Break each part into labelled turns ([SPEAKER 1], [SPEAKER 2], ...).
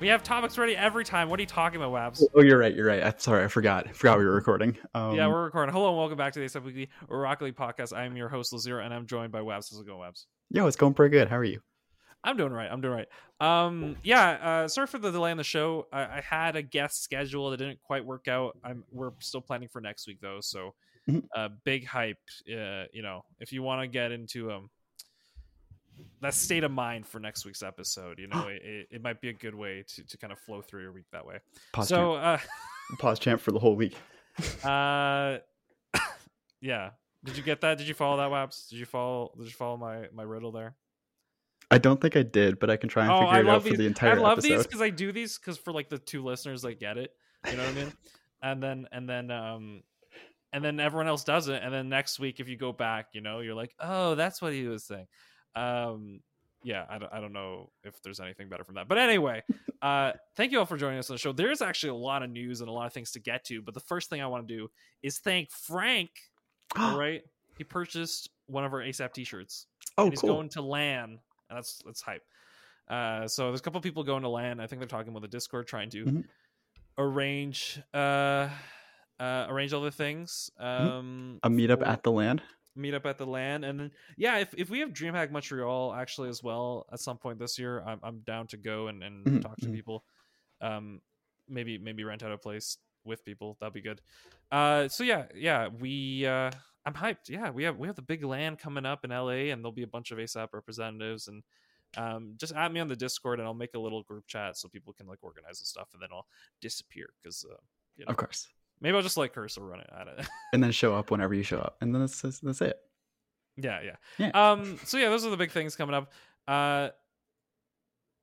[SPEAKER 1] We have topics ready every time. What are you talking about, Wabs?
[SPEAKER 2] Oh, you're right. You're right. I'm sorry. I forgot. I forgot we were recording. Um,
[SPEAKER 1] yeah, we're recording. Hello and welcome back to the ASAP Weekly Rocket League podcast. I am your host, Lazira, and I'm joined by Wabs. How's it going, Wabs?
[SPEAKER 2] Yo, it's going pretty good. How are you?
[SPEAKER 1] I'm doing right. I'm doing right. Um, yeah. Uh, sorry for the delay on the show. I, I had a guest schedule that didn't quite work out. I'm we're still planning for next week though. So,
[SPEAKER 2] Mhm.
[SPEAKER 1] uh, big hype. Uh, you know, if you want to get into um that state of mind for next week's episode, you know, it, it, might be a good way to to kind of flow through your week that way.
[SPEAKER 2] Pause
[SPEAKER 1] so,
[SPEAKER 2] champ.
[SPEAKER 1] uh,
[SPEAKER 2] Pause champ for the whole week.
[SPEAKER 1] uh, yeah. Did you get that? Did you follow that, Waps? Did you follow? Did you follow my my riddle there?
[SPEAKER 2] I don't think I did, but I can try and
[SPEAKER 1] oh,
[SPEAKER 2] figure
[SPEAKER 1] I
[SPEAKER 2] it out
[SPEAKER 1] love
[SPEAKER 2] for the entire week.
[SPEAKER 1] I love
[SPEAKER 2] episode.
[SPEAKER 1] these because I do these because for like the two listeners that get it. You know what I mean? And then and then um and then everyone else does it. And then next week, if you go back, you know, you're like, oh, that's what he was saying. Um, yeah, I don't, I don't know if there's anything better from that. But anyway, uh, thank you all for joining us on the show. There's actually a lot of news and a lot of things to get to. But the first thing I want to do is thank Frank. all right, he purchased one of our ASAP T-shirts.
[SPEAKER 2] oh,
[SPEAKER 1] he's
[SPEAKER 2] cool.
[SPEAKER 1] going to LAN, and that's that's hype. Uh, so there's a couple people going to LAN. I think they're talking with the Discord, trying to
[SPEAKER 2] Mhm.
[SPEAKER 1] arrange uh, uh, arrange other things.
[SPEAKER 2] Mm-hmm.
[SPEAKER 1] Um,
[SPEAKER 2] a meetup
[SPEAKER 1] for-
[SPEAKER 2] at the land.
[SPEAKER 1] Meet up at the land and then yeah, if if we have DreamHack Montreal actually as well at some point this year, I'm I'm down to go and and
[SPEAKER 2] Mhm,
[SPEAKER 1] talk to
[SPEAKER 2] mhm.
[SPEAKER 1] people. Um, maybe maybe rent out a place with people. That'd be good. Uh, so yeah, yeah, we uh, I'm hyped. Yeah, we have we have the big land coming up in LA, and there'll be a bunch of ASAP representatives and. Um, just add me on the Discord and I'll make a little group chat so people can like organize the stuff and then I'll disappear because uh, you know,
[SPEAKER 2] Of course.
[SPEAKER 1] Maybe I'll just like cursor run it. I don't
[SPEAKER 2] And then show up whenever you show up, and then that's that's, that's it.
[SPEAKER 1] Yeah, yeah.
[SPEAKER 2] Yeah.
[SPEAKER 1] Um. So yeah, those are the big things coming up. Uh.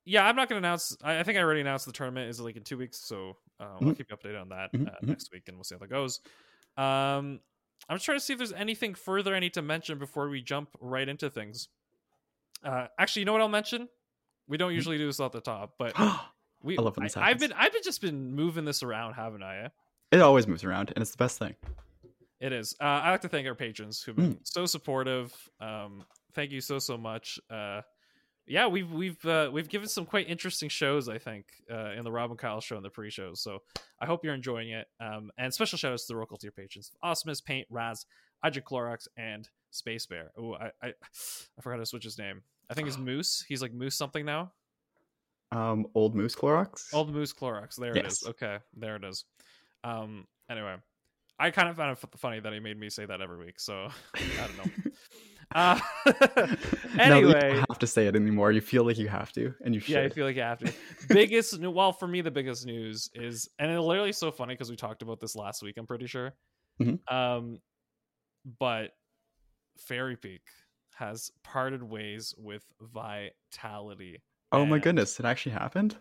[SPEAKER 1] Yeah, I'm not going to announce. I, I think I already announced the tournament is like in two weeks, so uh, I'll
[SPEAKER 2] Mhm.
[SPEAKER 1] keep you updated on that
[SPEAKER 2] Mhm,
[SPEAKER 1] uh,
[SPEAKER 2] mhm.
[SPEAKER 1] next week, and we'll see how that goes. Um, I'm just trying to see if there's anything further I need to mention before we jump right into things. Uh, actually, you know what I'll mention? We don't usually do this off the top, but we.
[SPEAKER 2] I love when this
[SPEAKER 1] I, have been. I've been just been moving this around, haven't I?
[SPEAKER 2] It always moves around, and it's the best thing.
[SPEAKER 1] It is. Uh, I like to thank our patrons who've been so supportive. Um, thank you so so much. Uh, yeah, we've we've uh, we've given some quite interesting shows. I think uh, in the Robin Kyle show and the pre-shows. So I hope you're enjoying it. Um, and special shout outs to the local tier patrons: Awesomeness, Paint, Raz, Hydra Clorox, and Space Bear. Oh, I, I I forgot to switch his name. I think he's Moose. He's like Moose something now.
[SPEAKER 2] Um, old moose Clorox.
[SPEAKER 1] Old Moose Clorox. There it is. Okay, there it is. Um. Anyway, I kind of found it f- funny that he made me say that every week. So I don't know. Uh,
[SPEAKER 2] you
[SPEAKER 1] anyway,
[SPEAKER 2] don't have to say it anymore. You feel like you have to, and you should.
[SPEAKER 1] yeah, I feel like I have to. biggest, new- well, for me, the biggest news is, and it's literally so funny because we talked about this last week. I'm pretty sure.
[SPEAKER 2] Mhm.
[SPEAKER 1] Um, but Fairy Peak has parted ways with Vitality.
[SPEAKER 2] oh my goodness, it actually happened.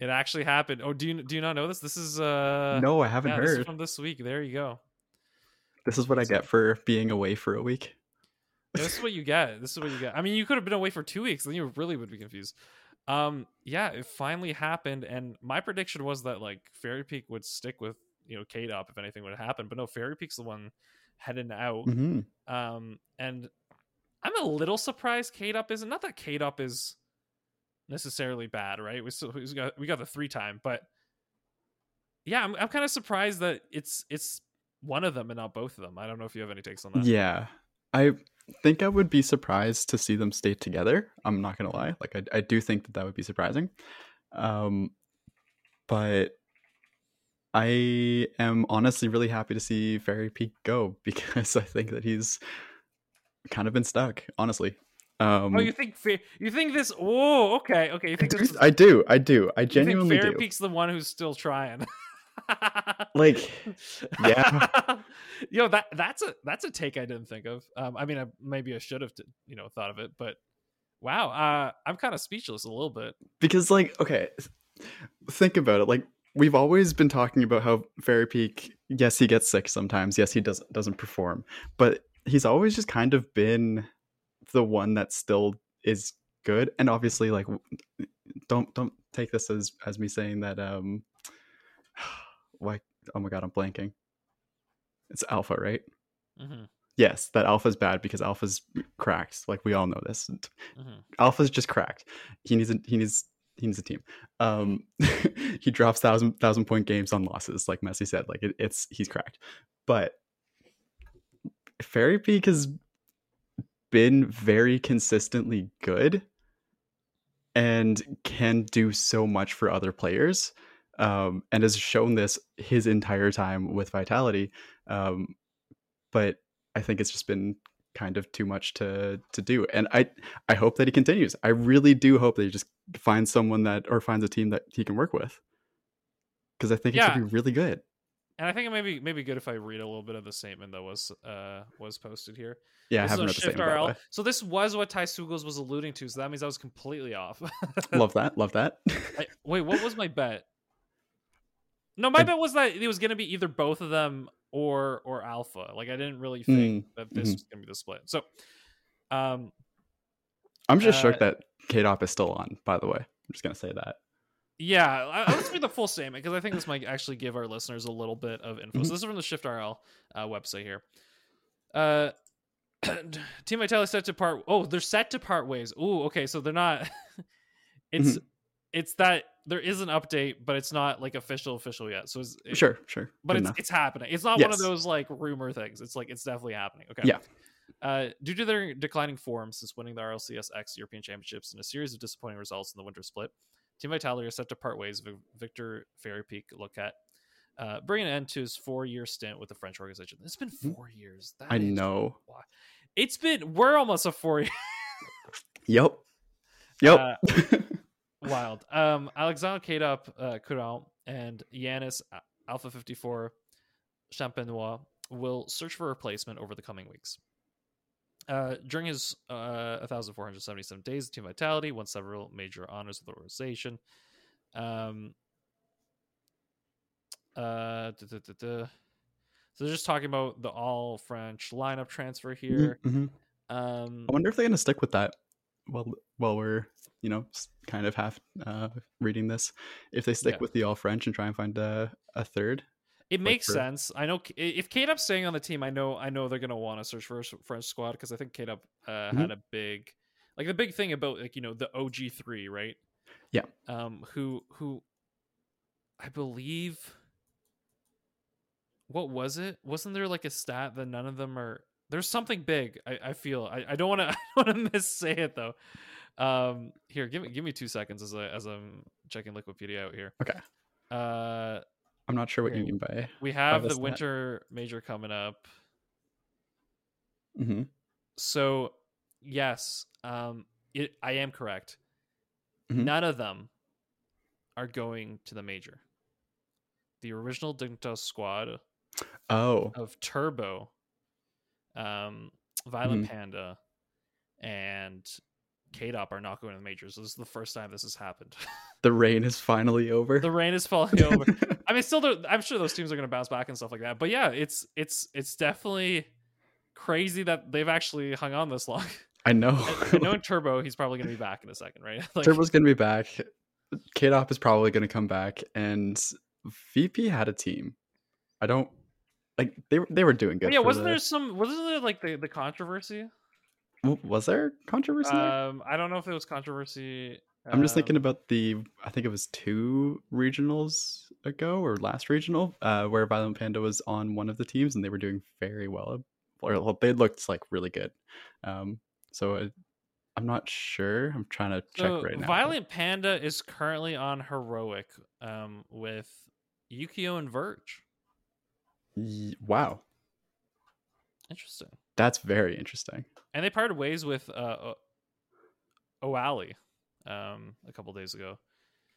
[SPEAKER 1] It actually happened. Oh, do you do you not know this? This is uh
[SPEAKER 2] no, I haven't
[SPEAKER 1] yeah, this is
[SPEAKER 2] heard.
[SPEAKER 1] from this week. There you go.
[SPEAKER 2] This is what I get for being away for a week.
[SPEAKER 1] this is what you get. This is what you get. I mean, you could have been away for two weeks, then you really would be confused. Um, yeah, it finally happened, and my prediction was that like Fairy Peak would stick with you know up if anything would happen, but no, Fairy Peak's the one heading out.
[SPEAKER 2] hmm
[SPEAKER 1] Um, and I'm a little surprised up isn't. Not that up is necessarily bad, right? We still we got we got the three time, but yeah, I'm I'm kind of surprised that it's it's one of them and not both of them. I don't know if you have any takes on that.
[SPEAKER 2] Yeah, I think I would be surprised to see them stay together. I'm not gonna lie; like I, I do think that that would be surprising. Um, but I am honestly really happy to see Fairy Peak go because I think that he's kind of been stuck. Honestly, um,
[SPEAKER 1] Oh, you think Fa- you think this? Oh, okay, okay. You
[SPEAKER 2] I, do,
[SPEAKER 1] this? Is,
[SPEAKER 2] I do, I do, I
[SPEAKER 1] you think
[SPEAKER 2] genuinely
[SPEAKER 1] Fairy
[SPEAKER 2] do.
[SPEAKER 1] Peak's the one who's still trying.
[SPEAKER 2] Like, yeah.
[SPEAKER 1] Yo, that that's a that's a take I didn't think of. Um, I mean, I, maybe I should have, t- you know, thought of it, but wow, uh, I'm kind of speechless a little bit.
[SPEAKER 2] because like okay think about it like we've always been talking about how Fairy Peak, yes, he gets sick sometimes. Yes, he doesn't doesn't perform, but he's always just kind of been the one that still is good. And obviously, like, don't don't take this as as me saying that. Um, why oh my god, I'm blanking. It's Alpha, right?
[SPEAKER 1] hmm
[SPEAKER 2] Yes, that Alpha's bad because Alpha's cracked. Like we all know this.
[SPEAKER 1] hmm
[SPEAKER 2] Alpha's just cracked. He needs a he needs he needs a team. Um, he drops thousand thousand point games on losses, like Messi said. Like it, it's he's cracked. But Fairy Peak has been very consistently good and can do so much for other players. Um, and has shown this his entire time with Vitality. Um, but I think it's just been kind of too much to to do and i i hope that he continues i really do hope that he just finds someone that or finds a team that he can work with because i think it
[SPEAKER 1] Yeah.
[SPEAKER 2] could be really good
[SPEAKER 1] And I think it may be maybe good if I read a little bit of the statement that was uh was posted here.
[SPEAKER 2] yeah i
[SPEAKER 1] This is
[SPEAKER 2] haven't
[SPEAKER 1] on
[SPEAKER 2] read the
[SPEAKER 1] Shift RL. So this was what Ty Sugals was alluding to. So that means I was completely off.
[SPEAKER 2] love that love that
[SPEAKER 1] I, wait, what was my bet? No, my
[SPEAKER 2] I-
[SPEAKER 1] bet was that it was going to be either both of them or or Alpha. Like I didn't really think
[SPEAKER 2] Mm,
[SPEAKER 1] that this
[SPEAKER 2] mhm.
[SPEAKER 1] was going to be the split. So, um,
[SPEAKER 2] i'm just
[SPEAKER 1] Uh,
[SPEAKER 2] shocked that Kaydop is still on by the way i'm just gonna say that
[SPEAKER 1] yeah, I- let's read the full statement because I think this might actually give our listeners a little bit of info. So this is from the Shift RL uh, website here. Uh, Team Vitality set to part. Oh, they're set to part ways. Oh, okay, so they're not. it's
[SPEAKER 2] Mm-hmm.
[SPEAKER 1] it's that there is an update, but it's not like official official yet. So it's, it-
[SPEAKER 2] sure sure
[SPEAKER 1] but
[SPEAKER 2] good
[SPEAKER 1] it's
[SPEAKER 2] enough.
[SPEAKER 1] it's happening. It's not one of those like rumor things. It's like it's definitely happening. Okay.
[SPEAKER 2] Yeah.
[SPEAKER 1] Uh, due to their declining form since winning the RLCS X European Championships and a series of disappointing results in the winter split, Team Vitality are set to part ways with Victor Fairy Peak Locquet, uh, bringing an end to his four-year stint with the French organization. It's been
[SPEAKER 2] Mhm.
[SPEAKER 1] four years. That
[SPEAKER 2] i know
[SPEAKER 1] It's been. We're almost a four year.
[SPEAKER 2] yep yep
[SPEAKER 1] Uh, Wild. Um, Alexander Kaydop, uh, Courant, and Yanis uh, Alpha 54 Champenois will search for a replacement over the coming weeks. Uh, during his uh, 1,477 days of Team Vitality, won several major honors with the organization. Um, uh, duh, duh, duh, duh. So they're just talking about the all French lineup transfer here.
[SPEAKER 2] Mhm.
[SPEAKER 1] Um,
[SPEAKER 2] i wonder if they're gonna stick with that while while we're you know kind of half uh reading this if they stick
[SPEAKER 1] Yeah.
[SPEAKER 2] with the all french and try and find a, a third
[SPEAKER 1] It makes
[SPEAKER 2] for-
[SPEAKER 1] sense. I know if Kaydop's staying on the team, I know I know they're gonna want to search for a French squad because I think Kaydop uh,
[SPEAKER 2] Mm-hmm.
[SPEAKER 1] had a big, like the big thing about like you know the OG three, right?
[SPEAKER 2] Yeah.
[SPEAKER 1] Um. Who who, I believe. What was it? Wasn't there like a stat that none of them are? There's something big. I, I feel. I, I don't want to. I don't want to miss say it though. Um. Here, give me give me two seconds as I as I'm checking Liquipedia out here.
[SPEAKER 2] Okay.
[SPEAKER 1] Uh.
[SPEAKER 2] I'm not sure what you mean by
[SPEAKER 1] We have
[SPEAKER 2] the
[SPEAKER 1] the winter major coming up.
[SPEAKER 2] hmm
[SPEAKER 1] So, yes, um it I am correct.
[SPEAKER 2] Mhm.
[SPEAKER 1] None of them are going to the major. The original Dignitas squad
[SPEAKER 2] oh
[SPEAKER 1] of Turbo, um, Violent
[SPEAKER 2] Mhm.
[SPEAKER 1] Panda, and Kaydop are not going to the majors. This is the first time this has happened.
[SPEAKER 2] the rain is finally over
[SPEAKER 1] the rain is falling over. I mean, still, I'm sure those teams are going to bounce back and stuff like that. But yeah, it's it's it's definitely crazy that they've actually hung on this long.
[SPEAKER 2] i know
[SPEAKER 1] I, I know in Turbo, he's probably going to be back in a second, right? Like,
[SPEAKER 2] turbo's gonna be back Kaydop is probably gonna come back and vp had a team i don't like they, were- they were doing
[SPEAKER 1] but
[SPEAKER 2] good
[SPEAKER 1] yeah, wasn't
[SPEAKER 2] the-
[SPEAKER 1] there some? Wasn't there like the the controversy?
[SPEAKER 2] Was there controversy there?
[SPEAKER 1] Um, I don't know if it was controversy.
[SPEAKER 2] I'm just thinking
[SPEAKER 1] um,
[SPEAKER 2] about the I think it was two regionals ago or last regional, uh, where Violent Panda was on one of the teams and they were doing very well. Or they looked like really good. Um, so I, I'm not sure. I'm trying to check
[SPEAKER 1] So
[SPEAKER 2] right now.
[SPEAKER 1] Violent Panda is currently on heroic, um, with Yukio and Verge.
[SPEAKER 2] Ye- Wow,
[SPEAKER 1] Interesting.
[SPEAKER 2] That's very interesting.
[SPEAKER 1] and they parted ways with uh um a couple days ago.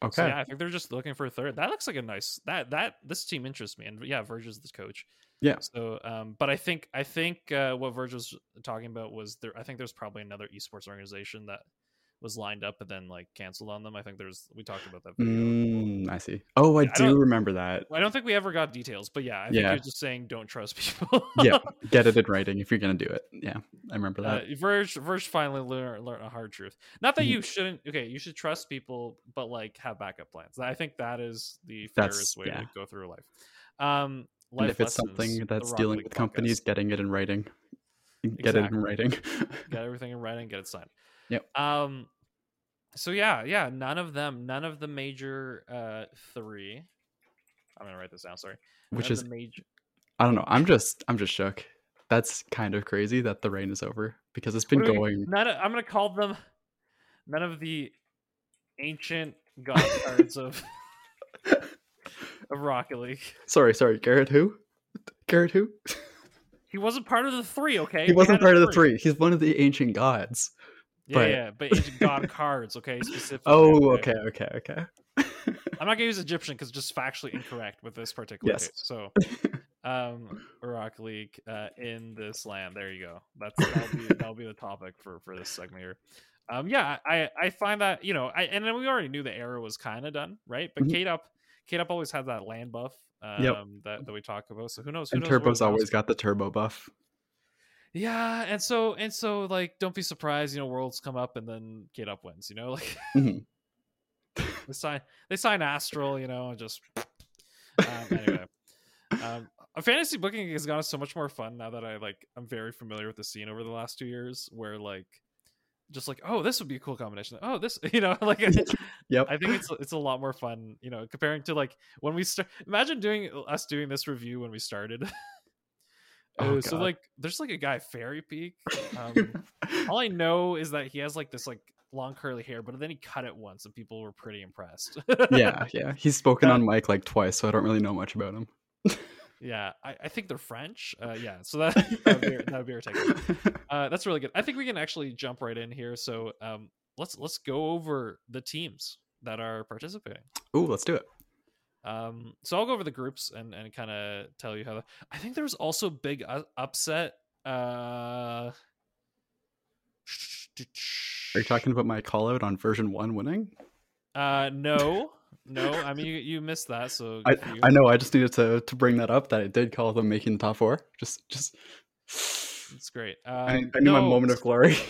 [SPEAKER 2] Okay,
[SPEAKER 1] So yeah, I think they're just looking for a third. That looks like a nice that that this team interests me. And yeah, Verge is the coach.
[SPEAKER 2] Yeah.
[SPEAKER 1] So um but I think I think uh what Verge was talking about was there I think there's probably another esports organization that was lined up and then like canceled on them. I think there's we talked about that video.
[SPEAKER 2] Mm, I see. Oh, I
[SPEAKER 1] Yeah,
[SPEAKER 2] do
[SPEAKER 1] don't-
[SPEAKER 2] remember that.
[SPEAKER 1] I don't think we ever got details, but yeah, I think
[SPEAKER 2] Yeah.
[SPEAKER 1] you're just saying don't trust people.
[SPEAKER 2] yeah, get it in writing if you're gonna do it. Yeah, I remember
[SPEAKER 1] Uh,
[SPEAKER 2] that.
[SPEAKER 1] Verge, Verge finally learned learn a hard truth. Not that
[SPEAKER 2] Mhm.
[SPEAKER 1] you shouldn't. Okay, you should trust people, but like have backup plans. I think that is the
[SPEAKER 2] That's-
[SPEAKER 1] fairest way
[SPEAKER 2] yeah.
[SPEAKER 1] to go through life. Um,
[SPEAKER 2] and
[SPEAKER 1] life
[SPEAKER 2] if it's
[SPEAKER 1] lessons,
[SPEAKER 2] something that's dealing with companies,
[SPEAKER 1] podcast.
[SPEAKER 2] getting it in writing. Get it in writing.
[SPEAKER 1] get everything in writing, get it signed.
[SPEAKER 2] Yep.
[SPEAKER 1] Um. So yeah, yeah. None of them, none of the major uh three. I'm gonna write this down. Sorry.
[SPEAKER 2] Which
[SPEAKER 1] None of
[SPEAKER 2] is
[SPEAKER 1] major.
[SPEAKER 2] I don't know. I'm just I'm just shook. That's kind of crazy that the rain is over because it's been
[SPEAKER 1] do we-
[SPEAKER 2] going.
[SPEAKER 1] None. Of, I'm gonna call them. None of the ancient god cards of of Rocket League.
[SPEAKER 2] Sorry, sorry, Garrett. Who? Garrett who?
[SPEAKER 1] He wasn't part of the three. Okay.
[SPEAKER 2] He wasn't part of the three. He's one of the ancient gods.
[SPEAKER 1] Yeah,
[SPEAKER 2] but-
[SPEAKER 1] yeah, but ancient god cards. Okay, specifically.
[SPEAKER 2] Oh, okay, okay, okay.
[SPEAKER 1] I'm not gonna use Egyptian because just factually incorrect with this particular
[SPEAKER 2] Yes.
[SPEAKER 1] case. So, um, Rock League uh, in this land. There you go. That's that'll be that'll be the topic for for this segment here. Um, yeah, I I find that you know, I and then we already knew the era was kind of done, right? But
[SPEAKER 2] Mhm.
[SPEAKER 1] Kaydop, Kate up always had that land buff. Um,
[SPEAKER 2] Yep.
[SPEAKER 1] that, that we talk about. So who knows? Who
[SPEAKER 2] and
[SPEAKER 1] knows
[SPEAKER 2] Turbo's always got the turbo buff.
[SPEAKER 1] Yeah, and so and so like don't be surprised, you know, worlds come up and then Kaydop wins, you know, like
[SPEAKER 2] Mhm.
[SPEAKER 1] they sign they sign Astral, you know, and just um, anyway. Um a fantasy booking has gotten so much more fun now that I like I'm very familiar with the scene over the last two years where like just like oh this would be a cool combination oh this you know like
[SPEAKER 2] Yep.
[SPEAKER 1] I think it's it's a lot more fun you know comparing to like when we start imagine doing us doing this review when we started
[SPEAKER 2] Oh,
[SPEAKER 1] so
[SPEAKER 2] God.
[SPEAKER 1] like there's like a guy fairy peak um all I know is that he has like this like long curly hair, but then he cut it once, and people were pretty impressed.
[SPEAKER 2] yeah, yeah. He's spoken on mic like twice, so I don't really know much about him.
[SPEAKER 1] yeah. I, I think they're French. Uh, yeah, so that that would be, that would be our take. Uh, that's really good. I think we can actually jump right in here. So um, let's let's go over the teams that are participating.
[SPEAKER 2] Ooh, let's do it.
[SPEAKER 1] Um, so I'll go over the groups and, and kind of tell you how. The, I think there was also big u- upset. Uh,
[SPEAKER 2] Are you talking about my call out on version one winning?
[SPEAKER 1] Uh, no, no. I mean, you, you missed that. So
[SPEAKER 2] I,
[SPEAKER 1] good for you.
[SPEAKER 2] I know. I just needed to to bring that up that I did call them making the top four. Just just.
[SPEAKER 1] It's great. Um,
[SPEAKER 2] I, I knew my moment of glory.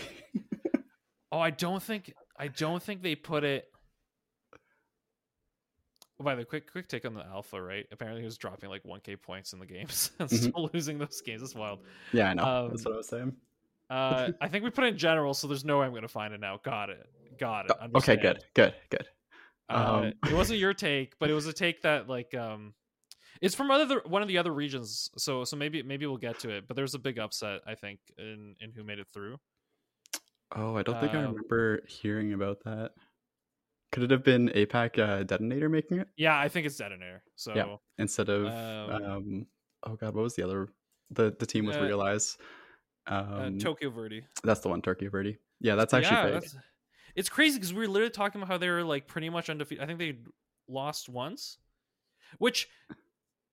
[SPEAKER 1] Oh, I don't think I don't think they put it. Oh, by the quick quick take on the alpha, right? Apparently, he was dropping like 1k points in the games and
[SPEAKER 2] Mhm.
[SPEAKER 1] still losing those games. That's wild.
[SPEAKER 2] yeah, I know. That's
[SPEAKER 1] Um,
[SPEAKER 2] what I was saying.
[SPEAKER 1] Uh, I think we put it in general, so there's no way I'm gonna find it now. Got it. Got it.
[SPEAKER 2] Oh, Okay,
[SPEAKER 1] Understand.
[SPEAKER 2] good, good, good.
[SPEAKER 1] Uh,
[SPEAKER 2] Um,
[SPEAKER 1] it wasn't your take, but it was a take that like um, it's from other one of the other regions. So so maybe maybe we'll get to it. But there's a big upset, I think, in in who made it through.
[SPEAKER 2] Oh, I don't think I
[SPEAKER 1] um,
[SPEAKER 2] remember hearing about that. Could it have been APAC uh, Detonator making it
[SPEAKER 1] Yeah, I think it's Detonator. So yeah,
[SPEAKER 2] instead of
[SPEAKER 1] Um,
[SPEAKER 2] um, Oh God, what was the other the the team with
[SPEAKER 1] Uh,
[SPEAKER 2] Realize?
[SPEAKER 1] uh,
[SPEAKER 2] Um,
[SPEAKER 1] Tokyo Verdy.
[SPEAKER 2] that's the one, Tokyo Verdy. Yeah, that's actually
[SPEAKER 1] yeah, that's it's crazy because we were literally talking about how they were like pretty much undefeated. I think they lost once, which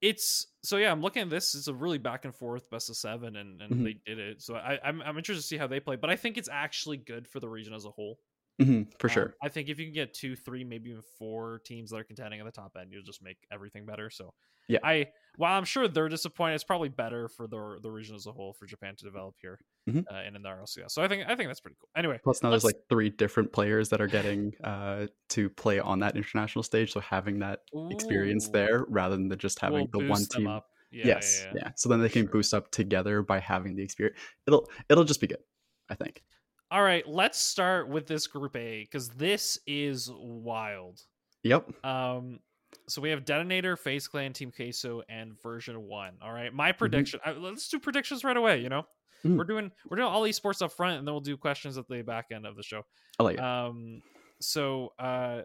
[SPEAKER 1] it's so yeah. I'm looking at this. It's a really back and forth best of seven, and and
[SPEAKER 2] Mhm.
[SPEAKER 1] they did it. So I, I'm I'm interested to see how they play, but I think it's actually good for the region as a whole.
[SPEAKER 2] Hmm for
[SPEAKER 1] Um,
[SPEAKER 2] sure.
[SPEAKER 1] I think if you can get two, three, maybe even four teams that are contending at the top end, you'll just make everything better. So
[SPEAKER 2] Yeah.
[SPEAKER 1] I while I'm sure they're disappointed, it's probably better for the the region as a whole for Japan to develop here
[SPEAKER 2] Mhm.
[SPEAKER 1] uh, and in the RLCS. So I think I think that's pretty cool. Anyway,
[SPEAKER 2] Plus, now there's
[SPEAKER 1] let's-
[SPEAKER 2] like three different players that are getting uh, to play on that international stage. So having that experience there rather than the- just having
[SPEAKER 1] will
[SPEAKER 2] the one team.
[SPEAKER 1] up. Yeah,
[SPEAKER 2] yes,
[SPEAKER 1] yeah,
[SPEAKER 2] yeah,
[SPEAKER 1] yeah.
[SPEAKER 2] So then they can
[SPEAKER 1] Sure.
[SPEAKER 2] boost up together by having the experience. It'll it'll just be good. I think.
[SPEAKER 1] All right, let's start with this group A because this is wild.
[SPEAKER 2] Yep.
[SPEAKER 1] Um, so we have Detonator, FaZe Clan, Team Queso, and Version One. All right, my
[SPEAKER 2] Mm-hmm.
[SPEAKER 1] prediction. I, let's do predictions right away. You know,
[SPEAKER 2] Mhm.
[SPEAKER 1] we're doing we're doing all esports up front, and then we'll do questions at the back end of the show.
[SPEAKER 2] I like it.
[SPEAKER 1] Um, so uh,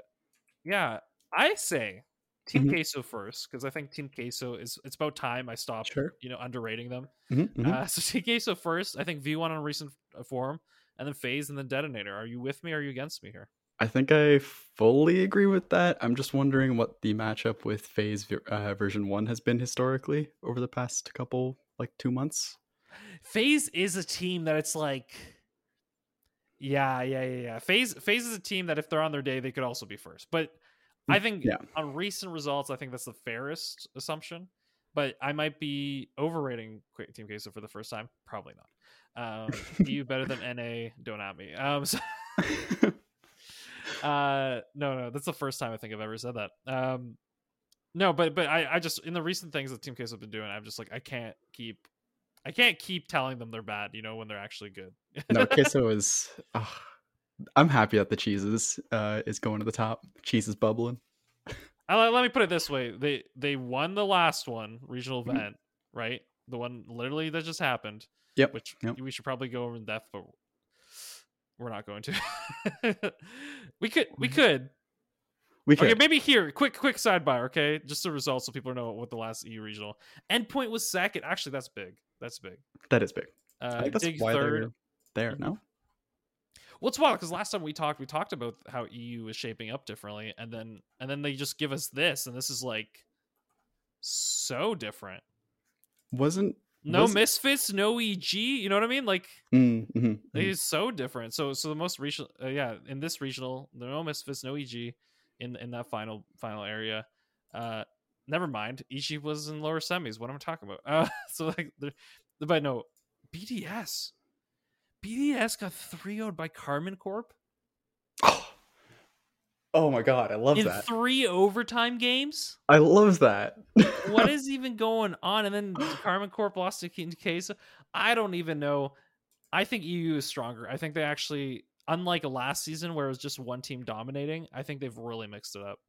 [SPEAKER 1] yeah, I say Team
[SPEAKER 2] Mhm.
[SPEAKER 1] Queso first because I think Team Queso is it's about time I stop
[SPEAKER 2] Sure.
[SPEAKER 1] you know underrating them.
[SPEAKER 2] Mhm, mhm.
[SPEAKER 1] Uh, so Team Queso first. I think V1 on recent uh, forum, and then FaZe, and then Detonator. Are you with me? or Are you against me here?
[SPEAKER 2] I think I fully agree with that. I'm just wondering what the matchup with FaZe uh, version one has been historically over the past couple like two months.
[SPEAKER 1] FaZe is a team that it's like Yeah, yeah, yeah, yeah. FaZe FaZe is a team that if they're on their day, they could also be first. But I think
[SPEAKER 2] Mm, Yeah.
[SPEAKER 1] on recent results, I think that's the fairest assumption. But I might be overrating Team Queso for the first time. Probably not. Um, you better than NA. Don't at me. Um, so, uh, no, no, that's the first time I think I've ever said that. Um, no, but but I, I just in the recent things that Team Case have been doing, I'm just like I can't keep, I can't keep telling them they're bad. You know when they're actually good.
[SPEAKER 2] no, queso is. ugh. I'm happy that the cheeses uh, is going to the top. Cheese is bubbling.
[SPEAKER 1] I, let me put it this way: they they won the last one regional
[SPEAKER 2] Mhm.
[SPEAKER 1] event, right? The one literally that just happened.
[SPEAKER 2] Yep,
[SPEAKER 1] Which
[SPEAKER 2] yep.
[SPEAKER 1] we should probably go over in depth, but we're not going to. we could, we
[SPEAKER 2] Mhm.
[SPEAKER 1] could.
[SPEAKER 2] We could.
[SPEAKER 1] Okay, maybe here, quick, quick sidebar. Okay, just the results so people know what the last EU regional endpoint was. Second, actually, that's big. That's big.
[SPEAKER 2] that is big.
[SPEAKER 1] Uh,
[SPEAKER 2] I think that's why
[SPEAKER 1] third.
[SPEAKER 2] they're there. No.
[SPEAKER 1] Well, it's wild because last time we talked, we talked about how EU is shaping up differently, and then and then they just give us this, and this is like so different.
[SPEAKER 2] Wasn't.
[SPEAKER 1] No
[SPEAKER 2] Was-
[SPEAKER 1] misfits, no EG. You know what I mean? Like
[SPEAKER 2] Mm, mhm, mhm.
[SPEAKER 1] it is so different. So so the most regional, uh, yeah, in this regional, there no misfits, no EG in in that final final area. Uh, never mind, EG was in lower semis. What am I talking about? Uh, so like, but no, BDS. BDS got 3 0 by Karmine Corp
[SPEAKER 2] Oh my god, I love
[SPEAKER 1] in
[SPEAKER 2] that.
[SPEAKER 1] three overtime games.
[SPEAKER 2] I love that.
[SPEAKER 1] what is even going on? And then Karmine Corp lost to King Queso. I don't even know. I think EU is stronger. I think they actually, unlike last season where it was just one team dominating, I think they've really mixed it up.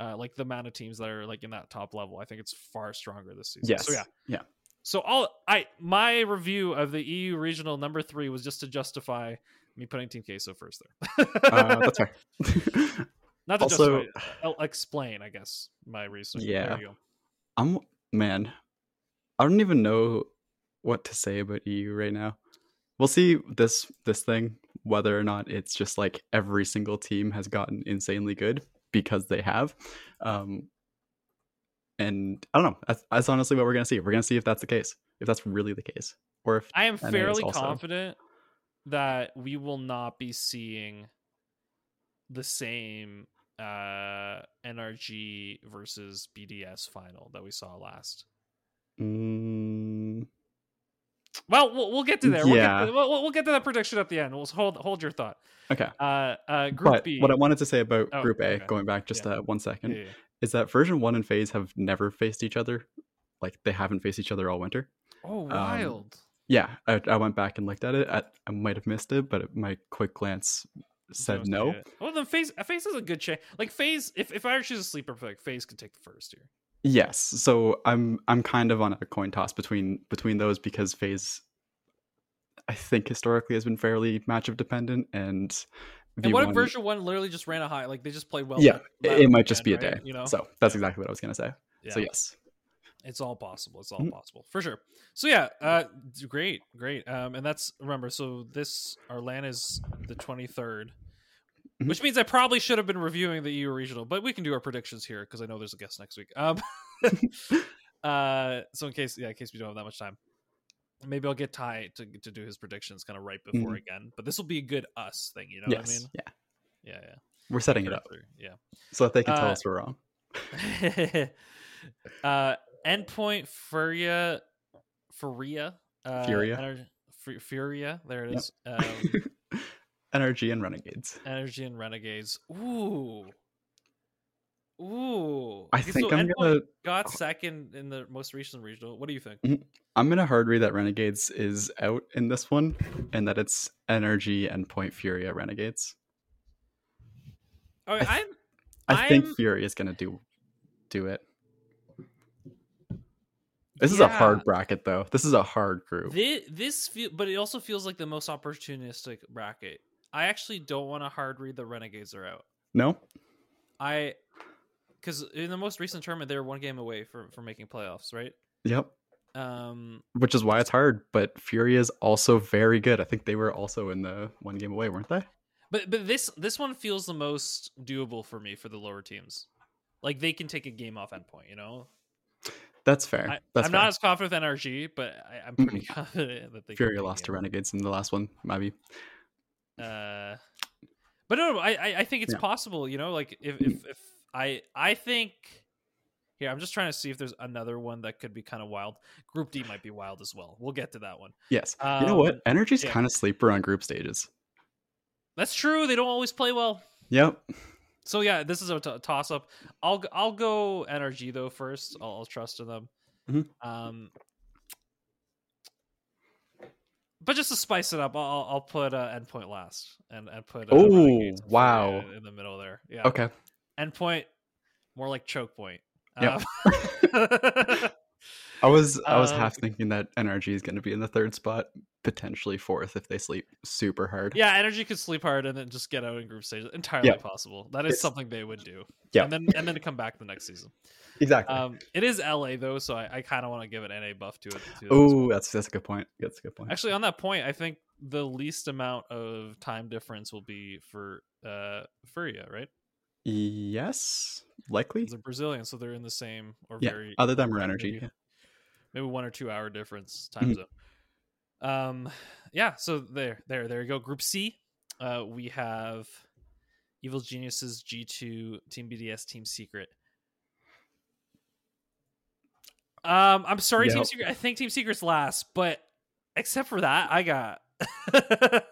[SPEAKER 1] Uh, like the amount of teams that are like in that top level, I think it's far stronger this season.
[SPEAKER 2] yes.
[SPEAKER 1] So yeah.
[SPEAKER 2] Yeah.
[SPEAKER 1] So all I my review of the EU regional number three was just to justify me putting Team Queso first there.
[SPEAKER 2] Uh, that's fair.
[SPEAKER 1] Not to
[SPEAKER 2] also-
[SPEAKER 1] I'll explain, I guess, my. There
[SPEAKER 2] Yeah. I'm man. I don't even know what to say about EU right now. We'll see this this thing whether or not it's just like every single team has gotten insanely good because they have. Um and I don't know. That's, that's honestly what we're gonna see. We're gonna see if that's the case. If that's really the case, or if
[SPEAKER 1] I am
[SPEAKER 2] NA
[SPEAKER 1] fairly
[SPEAKER 2] also-
[SPEAKER 1] confident that we will not be seeing the same uh NRG versus BDS final that we saw last.
[SPEAKER 2] Mm,
[SPEAKER 1] Well, we'll, we'll get to there. We'll,
[SPEAKER 2] Yeah.
[SPEAKER 1] get to, we'll, we'll get to that prediction at the end. We'll hold hold your thought.
[SPEAKER 2] okay.
[SPEAKER 1] Uh, uh, Group
[SPEAKER 2] But
[SPEAKER 1] B.
[SPEAKER 2] what I wanted to say about
[SPEAKER 1] Oh,
[SPEAKER 2] Group A,
[SPEAKER 1] okay.
[SPEAKER 2] going back just
[SPEAKER 1] Yeah.
[SPEAKER 2] uh, one second,
[SPEAKER 1] Yeah, yeah.
[SPEAKER 2] is that version one and phase have never faced each other. Like they haven't faced each other all winter.
[SPEAKER 1] Oh,
[SPEAKER 2] Um,
[SPEAKER 1] wild!
[SPEAKER 2] Yeah, I, I went back and looked at it. I, I might have missed it, but my quick glance said no.
[SPEAKER 1] Well, then FaZe FaZe is a good chance. Like FaZe, if if I were to choose a sleeper pick, FaZe could take the first here.
[SPEAKER 2] Yes, so I'm I'm kind of on a coin toss between between those because phase, I think historically has been fairly matchup dependent, and
[SPEAKER 1] And what if version one literally just ran a high? Like they just played well.
[SPEAKER 2] yeah, it, it might just be a day.
[SPEAKER 1] right? You know,
[SPEAKER 2] So that's exactly what I was gonna say. So yes,
[SPEAKER 1] it's all possible. It's all
[SPEAKER 2] Mhm.
[SPEAKER 1] possible for sure. So yeah uh great great. Um and that's remember so this our LAN is the 23rd
[SPEAKER 2] Mhm.
[SPEAKER 1] which means i probably should have been reviewing the eu regional but we can do our predictions here because i know there's a guest next week. Um uh so in case yeah in case we don't have that much time maybe i'll get ty to, to do his predictions kind of right before
[SPEAKER 2] Mhm.
[SPEAKER 1] again but this will be a good us thing you know
[SPEAKER 2] yes,
[SPEAKER 1] what i mean?
[SPEAKER 2] yeah,
[SPEAKER 1] yeah yeah.
[SPEAKER 2] We're setting it up.
[SPEAKER 1] yeah.
[SPEAKER 2] So that they can tell
[SPEAKER 1] Uh,
[SPEAKER 2] us we're wrong.
[SPEAKER 1] uh endpoint furia furia uh
[SPEAKER 2] Furia.
[SPEAKER 1] ener- Fu- furia there it is. Yep. um
[SPEAKER 2] Energy and renegades.
[SPEAKER 1] energy and renegades ooh ooh
[SPEAKER 2] I
[SPEAKER 1] Okay,
[SPEAKER 2] think
[SPEAKER 1] so
[SPEAKER 2] I'm
[SPEAKER 1] Endpoint
[SPEAKER 2] gonna
[SPEAKER 1] got second in the most recent regional what do you think
[SPEAKER 2] I'm gonna hard read that renegades is out in this one, and that it's energy and point furia renegades.
[SPEAKER 1] all right
[SPEAKER 2] I
[SPEAKER 1] i'm
[SPEAKER 2] I think
[SPEAKER 1] I'm-
[SPEAKER 2] Fury is gonna do do it. This is a hard bracket though. This is a hard group.
[SPEAKER 1] This, this feel, but it also feels like the most opportunistic bracket. I actually don't want to hard read the renegades are out.
[SPEAKER 2] No?
[SPEAKER 1] I because in the most recent tournament they were one game away from from making playoffs, right?
[SPEAKER 2] Yep.
[SPEAKER 1] Um,
[SPEAKER 2] Which is why it's hard, but Fury is also very good. I think they were also in the one game away, weren't they?
[SPEAKER 1] but but this this one feels the most doable for me for the lower teams. Like they can take a game off endpoint, you know.
[SPEAKER 2] That's fair.
[SPEAKER 1] I,
[SPEAKER 2] That's
[SPEAKER 1] I'm
[SPEAKER 2] fair.
[SPEAKER 1] not as confident with NRG, but I, I'm pretty confident that they
[SPEAKER 2] Fury lost to. Renegades in the last one, maybe.
[SPEAKER 1] Uh, but no, I I- think it's
[SPEAKER 2] Yeah.
[SPEAKER 1] possible. You know, like if if if I I think. Here, I'm just trying to see if there's another one that could be kind of wild. Group D might be wild as well. We'll get to that one.
[SPEAKER 2] Yes. you know what?
[SPEAKER 1] Um,
[SPEAKER 2] Energy's
[SPEAKER 1] yeah.
[SPEAKER 2] kind of sleeper on group stages.
[SPEAKER 1] That's true. They don't always play well.
[SPEAKER 2] Yep.
[SPEAKER 1] So yeah, this is a t- toss up. I'll I'll go NRG though first. I'll, I'll trust in them.
[SPEAKER 2] Mhm.
[SPEAKER 1] Um, but just to spice it up, I'll I'll- put uh, endpoint last and and put uh,
[SPEAKER 2] Oh, wow.
[SPEAKER 1] In the middle there. Yeah.
[SPEAKER 2] Okay.
[SPEAKER 1] Endpoint, more like choke point.
[SPEAKER 2] Yep.
[SPEAKER 1] Um,
[SPEAKER 2] I was I was
[SPEAKER 1] Um,
[SPEAKER 2] half thinking that NRG is going to be in the third spot, potentially fourth if they sleep super hard.
[SPEAKER 1] yeah, energy could sleep hard and then just get out in group stage. Entirely
[SPEAKER 2] Yeah.
[SPEAKER 1] possible. That is
[SPEAKER 2] It's-
[SPEAKER 1] something they would do.
[SPEAKER 2] Yeah.
[SPEAKER 1] And then and then come back the next season.
[SPEAKER 2] exactly.
[SPEAKER 1] Um, it is LA though, so I, I kind of want to give an NA buff to it. To it as well.
[SPEAKER 2] oh, that's that's a good point. That's a good point.
[SPEAKER 1] Actually, on that point, I think the least amount of time difference will be for uh Furia, right?
[SPEAKER 2] yes, likely.
[SPEAKER 1] They're Brazilian, so they're in the same or
[SPEAKER 2] Yeah.
[SPEAKER 1] very
[SPEAKER 2] Other than
[SPEAKER 1] maybe-
[SPEAKER 2] energy. yeah.
[SPEAKER 1] Maybe one or two hour difference time
[SPEAKER 2] Mhm.
[SPEAKER 1] zone. Um, yeah. So there, there, there you go. Group C, uh, we have Evil Geniuses, G two, Team BDS, Team Secret. Um, I'm sorry, Team Secret. I think Team Secret's last, but except for that, I got.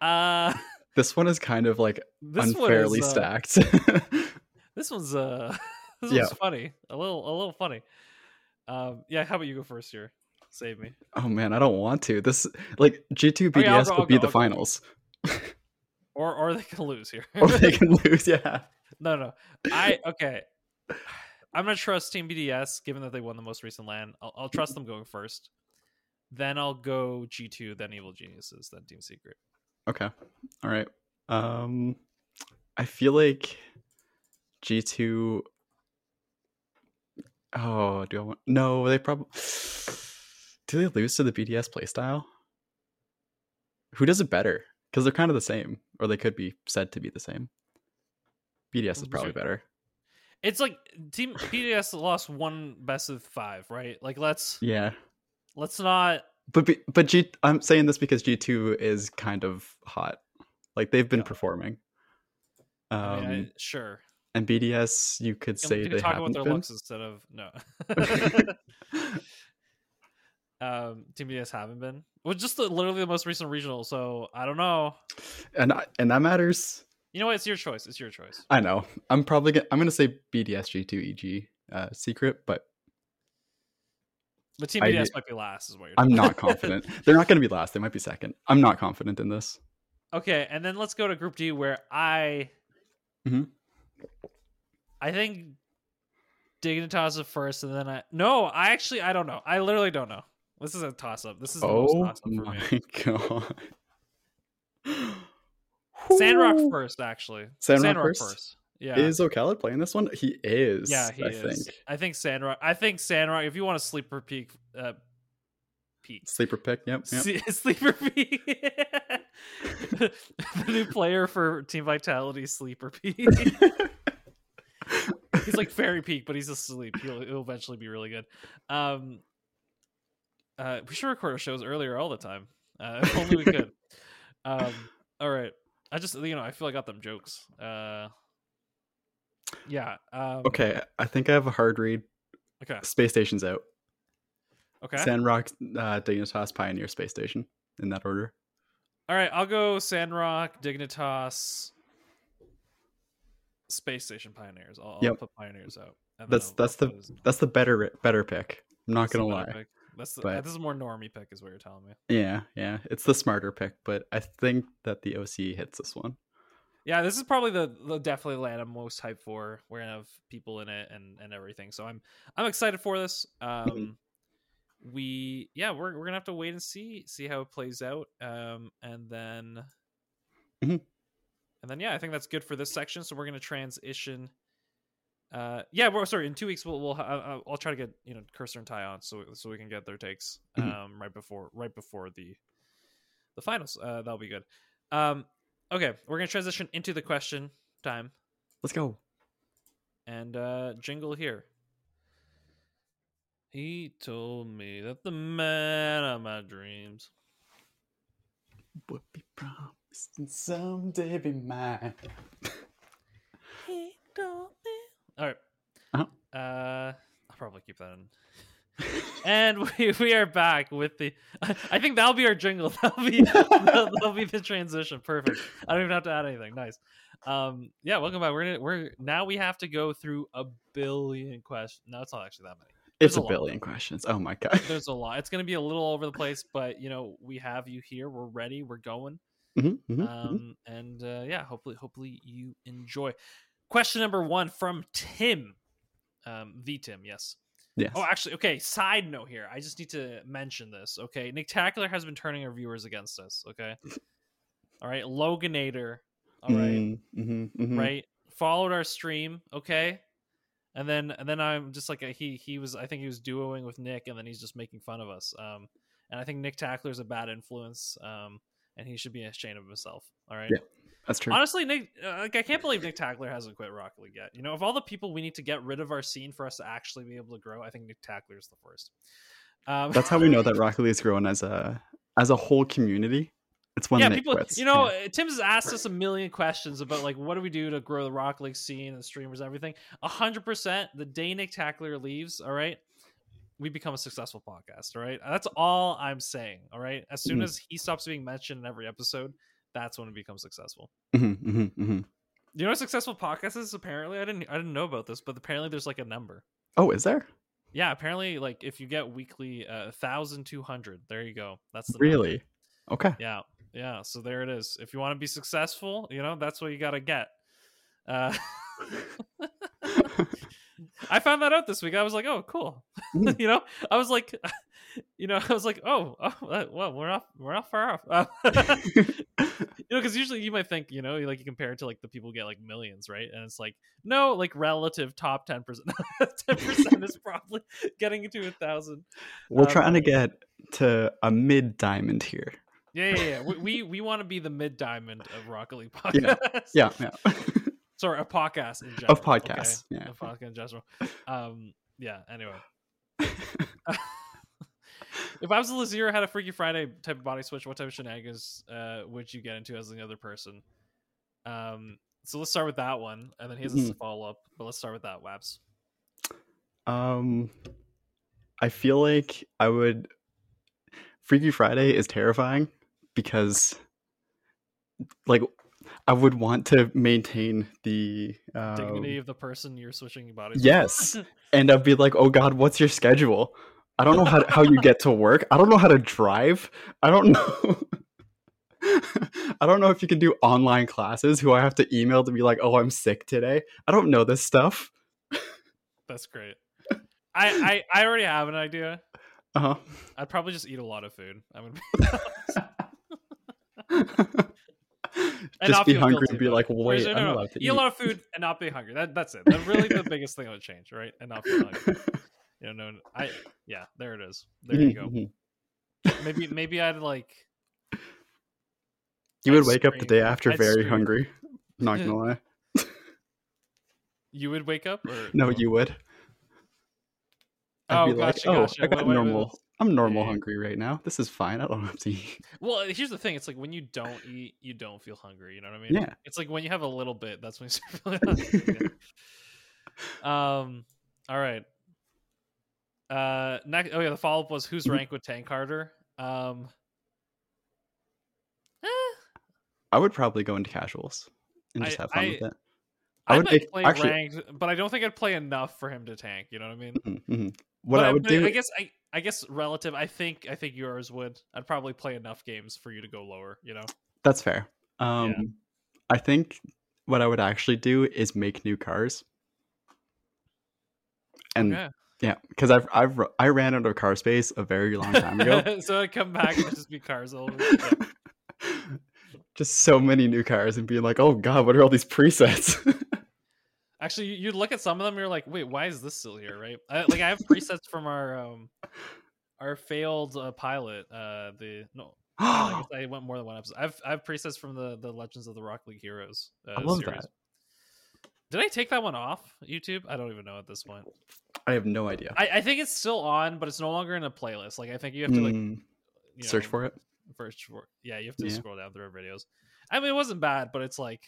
[SPEAKER 1] uh,
[SPEAKER 2] This one is kind of like
[SPEAKER 1] this
[SPEAKER 2] unfairly
[SPEAKER 1] is, uh,
[SPEAKER 2] stacked.
[SPEAKER 1] This one's uh, this
[SPEAKER 2] Yeah.
[SPEAKER 1] one's funny. A little, a little funny. Um, yeah. How about you go first here? Save me.
[SPEAKER 2] oh man, I don't want to. This like G2
[SPEAKER 1] Oh, yeah, I'll
[SPEAKER 2] BDS
[SPEAKER 1] go- I'll
[SPEAKER 2] could be
[SPEAKER 1] go,
[SPEAKER 2] the
[SPEAKER 1] I'll
[SPEAKER 2] finals.
[SPEAKER 1] Or, or they can lose here.
[SPEAKER 2] or they can lose, yeah.
[SPEAKER 1] No, no. I okay. I'm gonna trust Team BDS, given that they won the most recent land. I'll, I'll trust them going first. Then I'll go G2, then Evil Geniuses, then Team Secret.
[SPEAKER 2] Okay. All right. Um I feel like G2 Oh, do I want No, they probably Do they lose to the BDS playstyle? Who does it better? Cuz they're kind of the same or they could be said to be the same. BDS is probably better.
[SPEAKER 1] It's like Team BDS lost one best of five, right? Like let's
[SPEAKER 2] Yeah.
[SPEAKER 1] let's not.
[SPEAKER 2] But but G I'm saying this because G2 is kind of hot. Like they've been
[SPEAKER 1] Yeah.
[SPEAKER 2] performing. Um
[SPEAKER 1] I mean, I, sure.
[SPEAKER 2] And BDS you could
[SPEAKER 1] can-
[SPEAKER 2] say
[SPEAKER 1] can
[SPEAKER 2] they
[SPEAKER 1] talk about their
[SPEAKER 2] been.
[SPEAKER 1] looks instead of no. um, Team BDS haven't been. Well, just the, literally the most recent regional. So I don't know.
[SPEAKER 2] and I- and that matters.
[SPEAKER 1] You know what? It's your choice. It's your choice.
[SPEAKER 2] I know. I'm probably gonna, I'm gonna say BDS G2 EG uh, secret, but
[SPEAKER 1] But Team
[SPEAKER 2] I-
[SPEAKER 1] might be last, is what you're.
[SPEAKER 2] I'm not confident. They're not gonna be last. They might be second. I'm not confident in this.
[SPEAKER 1] Okay, and then let's go to Group D, where I,
[SPEAKER 2] Mhm.
[SPEAKER 1] I think Dignitas is first, and then I no, I actually I don't know. I literally don't know. This is a toss up. This is the most
[SPEAKER 2] Oh
[SPEAKER 1] toss up for
[SPEAKER 2] my god.
[SPEAKER 1] Sandrock first, actually.
[SPEAKER 2] Sandrock first?
[SPEAKER 1] Yeah.
[SPEAKER 2] Is Ocala playing this one? He is.
[SPEAKER 1] yeah, he
[SPEAKER 2] I
[SPEAKER 1] is.
[SPEAKER 2] think.
[SPEAKER 1] I think Sandrock. I think Sandrock. If you want a sleeper peak, uh, peak.
[SPEAKER 2] Sleeper pick. Yep. yep.
[SPEAKER 1] Se- sleeper peak. the new player for Team Vitality, sleeper peak. he's like fairy peak, but he's asleep. He'll, he'll eventually be really good. Um, uh, we should record our shows earlier all the time. Uh, if only we could. Um, all right. I just you know I feel I got them jokes. Uh, yeah. Um,
[SPEAKER 2] okay, I think I have a hard read.
[SPEAKER 1] Okay.
[SPEAKER 2] Space Station's out.
[SPEAKER 1] Okay.
[SPEAKER 2] Sandrock, uh, Dignitas, Pioneer, Space Station, in that order.
[SPEAKER 1] All right. I'll go Sandrock, Dignitas, Space Station Pioneers. I'll, I'll
[SPEAKER 2] Yep.
[SPEAKER 1] put Pioneers out.
[SPEAKER 2] That's
[SPEAKER 1] I'll-
[SPEAKER 2] that's
[SPEAKER 1] I'll
[SPEAKER 2] the that's the better better pick. I'm not
[SPEAKER 1] that's
[SPEAKER 2] gonna lie.
[SPEAKER 1] pick. That's the,
[SPEAKER 2] But-
[SPEAKER 1] this is more normie pick, is what you're telling me.
[SPEAKER 2] Yeah, yeah, it's the smarter pick, but I think that the OC hits this one.
[SPEAKER 1] Yeah, this is probably the, the definitely the land I'm most hyped for. We're gonna have people in it and and everything, so I'm I'm excited for this.
[SPEAKER 2] Mm-hmm.
[SPEAKER 1] Um, we yeah, we're we're gonna have to wait and see see how it plays out. Um, and then
[SPEAKER 2] Mhm.
[SPEAKER 1] and then yeah, I think that's good for this section. So we're gonna transition. Uh, yeah, we're sorry. In two weeks, we'll we'll uh, I'll try to get you know Cursor and tie on so so we can get their takes
[SPEAKER 2] Mhm.
[SPEAKER 1] um right before right before the the finals. Uh, that'll be good. Um, okay, we're gonna transition into the question time
[SPEAKER 2] Let's go.
[SPEAKER 1] and uh jingle here. He told me that the man of my dreams.
[SPEAKER 2] Would be prom- Someday be mine.
[SPEAKER 1] All right.
[SPEAKER 2] Uh-huh.
[SPEAKER 1] Uh, I'll probably keep that in. and we, we are back with the. I think that'll be our jingle. That'll be that'll, that'll be the transition. Perfect. I don't even have to add anything. Nice. Um, yeah, welcome back. We're gonna we're now we have to go through a billion questions. No, it's not actually that many.
[SPEAKER 2] It's
[SPEAKER 1] a
[SPEAKER 2] a
[SPEAKER 1] lot.
[SPEAKER 2] billion questions. Oh my god.
[SPEAKER 1] There's a lot. It's gonna be a little over the place, but you know we have you here. We're ready. We're going.
[SPEAKER 2] Mhm, mhm, mhm.
[SPEAKER 1] Um, and uh, yeah, hopefully, hopefully you enjoy. Question number one from Tim, um, the Tim, yes.
[SPEAKER 2] yes.
[SPEAKER 1] Oh, actually, okay. Side note here, I just need to mention this. Okay, Nick Tackler has been turning our viewers against us. Okay, all right, Loganator, all right,
[SPEAKER 2] Mm, mhm, mhm.
[SPEAKER 1] right, followed our stream. Okay, and then and then I'm just like a, he he was I think he was duoing with Nick, and then he's just making fun of us. Um, and I think Nick Tackler's a bad influence. Um, and he should be ashamed of himself. All right.
[SPEAKER 2] Yeah. That's true.
[SPEAKER 1] Honestly, Nick, uh, like I can't believe Nick Tackler hasn't quit Rocket League yet. You know, of all the people we need to get rid of our scene for us to actually be able to grow, I think Nick Tackler is the first. Um,
[SPEAKER 2] That's how we know that Rocket League is growing as a as a whole community. It's when
[SPEAKER 1] yeah, people.
[SPEAKER 2] quits.
[SPEAKER 1] You know,
[SPEAKER 2] Yeah.
[SPEAKER 1] uh Tim's asked us a million questions about like what do we do to grow the Rock League scene and streamers, and everything. A hundred percent. The day Nick Tackler leaves, all right, we become a successful podcast. All right, that's all I'm saying. All right, as soon
[SPEAKER 2] Mhm.
[SPEAKER 1] as he stops being mentioned in every episode, that's when it becomes successful.
[SPEAKER 2] Mhm, mhm, mhm.
[SPEAKER 1] You know what successful podcast is? Apparently, I didn't I didn't know about this, but apparently there's like a number.
[SPEAKER 2] Oh, is there
[SPEAKER 1] Yeah, apparently like if you get weekly uh thousand two hundred, there you go. That's the number.
[SPEAKER 2] really? Okay.
[SPEAKER 1] Yeah. Yeah. So there it is. If you want to be successful, you know, that's what you gotta get. Uh I found that out this week. I was like, oh, cool.
[SPEAKER 2] Mm.
[SPEAKER 1] you know, I was like, you know, I was like, oh, oh uh, well, we're not, we're not far off. Uh, you know, because usually you might think, you know, like you compare it to like the people get like millions, right? And it's like, no, like relative top ten percent, ten percent is probably getting to a thousand.
[SPEAKER 2] We're
[SPEAKER 1] Um,
[SPEAKER 2] trying to get to a mid diamond here.
[SPEAKER 1] Yeah, yeah, yeah. we we, we want to be the mid diamond of Rocket League podcast.
[SPEAKER 2] Yeah. Yeah, yeah.
[SPEAKER 1] sorry, a podcast in general.
[SPEAKER 2] Of podcasts,
[SPEAKER 1] okay?
[SPEAKER 2] yeah.
[SPEAKER 1] a podcast in general. Um, yeah. Anyway, if I was a Lazier had a Freaky Friday type of body switch, what type of shenanigans uh, would you get into as the other person? Um, so let's start with that one, and then he has a
[SPEAKER 2] Mhm.
[SPEAKER 1] follow up. But let's start with that, Wabs.
[SPEAKER 2] Um, I feel like I would. Freaky Friday is terrifying because, like, I would want to maintain the um,
[SPEAKER 1] Dignity of the person you're switching bodies.
[SPEAKER 2] Yes, and I'd be like, "Oh God, what's your schedule? I don't know how how you get to work. I don't know how to drive. I don't know." I don't know if you can do online classes. Who I have to email to be like, "Oh, I'm sick today." I don't know this stuff.
[SPEAKER 1] That's great. I, I I already have an idea.
[SPEAKER 2] Uh huh.
[SPEAKER 1] I'd probably just eat a lot of food. I would and
[SPEAKER 2] just
[SPEAKER 1] not
[SPEAKER 2] be hungry and be like,
[SPEAKER 1] it.
[SPEAKER 2] wait,
[SPEAKER 1] No,
[SPEAKER 2] I'm
[SPEAKER 1] no, no.
[SPEAKER 2] allowed to
[SPEAKER 1] eat
[SPEAKER 2] eat.
[SPEAKER 1] a lot of food and not be hungry. That that's it. That's really the biggest thing that would change, right? And not feel hungry. You know, no, I yeah, there it is. There you go.
[SPEAKER 2] Mhm.
[SPEAKER 1] Maybe maybe I'd like
[SPEAKER 2] You would wake up the day after
[SPEAKER 1] I'd
[SPEAKER 2] very
[SPEAKER 1] scream.
[SPEAKER 2] hungry. Not gonna lie.
[SPEAKER 1] you would wake up or
[SPEAKER 2] No, you would. I'd
[SPEAKER 1] Oh,
[SPEAKER 2] be like, oh,
[SPEAKER 1] gotcha.
[SPEAKER 2] I got
[SPEAKER 1] wait,
[SPEAKER 2] normal. I'm normal hungry right now. This is fine. I don't have to eat.
[SPEAKER 1] Well, here's the thing. It's like when you don't eat, you don't feel hungry. You know what I mean?
[SPEAKER 2] Yeah.
[SPEAKER 1] It's like when you have a little bit, that's when you start feeling hungry. Um. All right. Uh. Next. Oh yeah. The follow up was whose
[SPEAKER 2] Mhm.
[SPEAKER 1] rank would tank Carter. Um. eh,
[SPEAKER 2] I would probably go into casuals and just
[SPEAKER 1] I-
[SPEAKER 2] have fun
[SPEAKER 1] I-
[SPEAKER 2] with it. I
[SPEAKER 1] I,
[SPEAKER 2] would make-
[SPEAKER 1] play
[SPEAKER 2] actually-
[SPEAKER 1] ranked, but I don't think I'd play enough for him to tank. You know what I mean?
[SPEAKER 2] Mhm, mhm. What
[SPEAKER 1] But
[SPEAKER 2] I would do,
[SPEAKER 1] I guess I. I guess relative. I think. I think yours would. I'd probably play enough games for you to go lower. You know.
[SPEAKER 2] that's fair. Um, I think what I would actually do is make new cars. And
[SPEAKER 1] Okay.
[SPEAKER 2] yeah, because I've I've I ran out of car space a very long time ago.
[SPEAKER 1] so I come back and just be cars all over. Yeah.
[SPEAKER 2] just so many new cars and being like, oh god, what are all these presets?
[SPEAKER 1] Actually, you- you'd look at some of them, you're like, wait, why is this still here? Right? I, like I have presets from our um our failed uh, pilot. Uh, the no, I guess I went more than one episode. I've I have presets from the the Legends of the Rock League Heroes. Uh,
[SPEAKER 2] I love
[SPEAKER 1] series.
[SPEAKER 2] that.
[SPEAKER 1] Did I take that one off YouTube? I don't even know at this point.
[SPEAKER 2] I have no idea.
[SPEAKER 1] I, I think it's still on, but it's no longer in a playlist. Like I think you have to like
[SPEAKER 2] Mm,
[SPEAKER 1] you
[SPEAKER 2] search for it.
[SPEAKER 1] First, for, yeah, you have to
[SPEAKER 2] Yeah.
[SPEAKER 1] scroll down through our videos. I mean, it wasn't bad, but it's like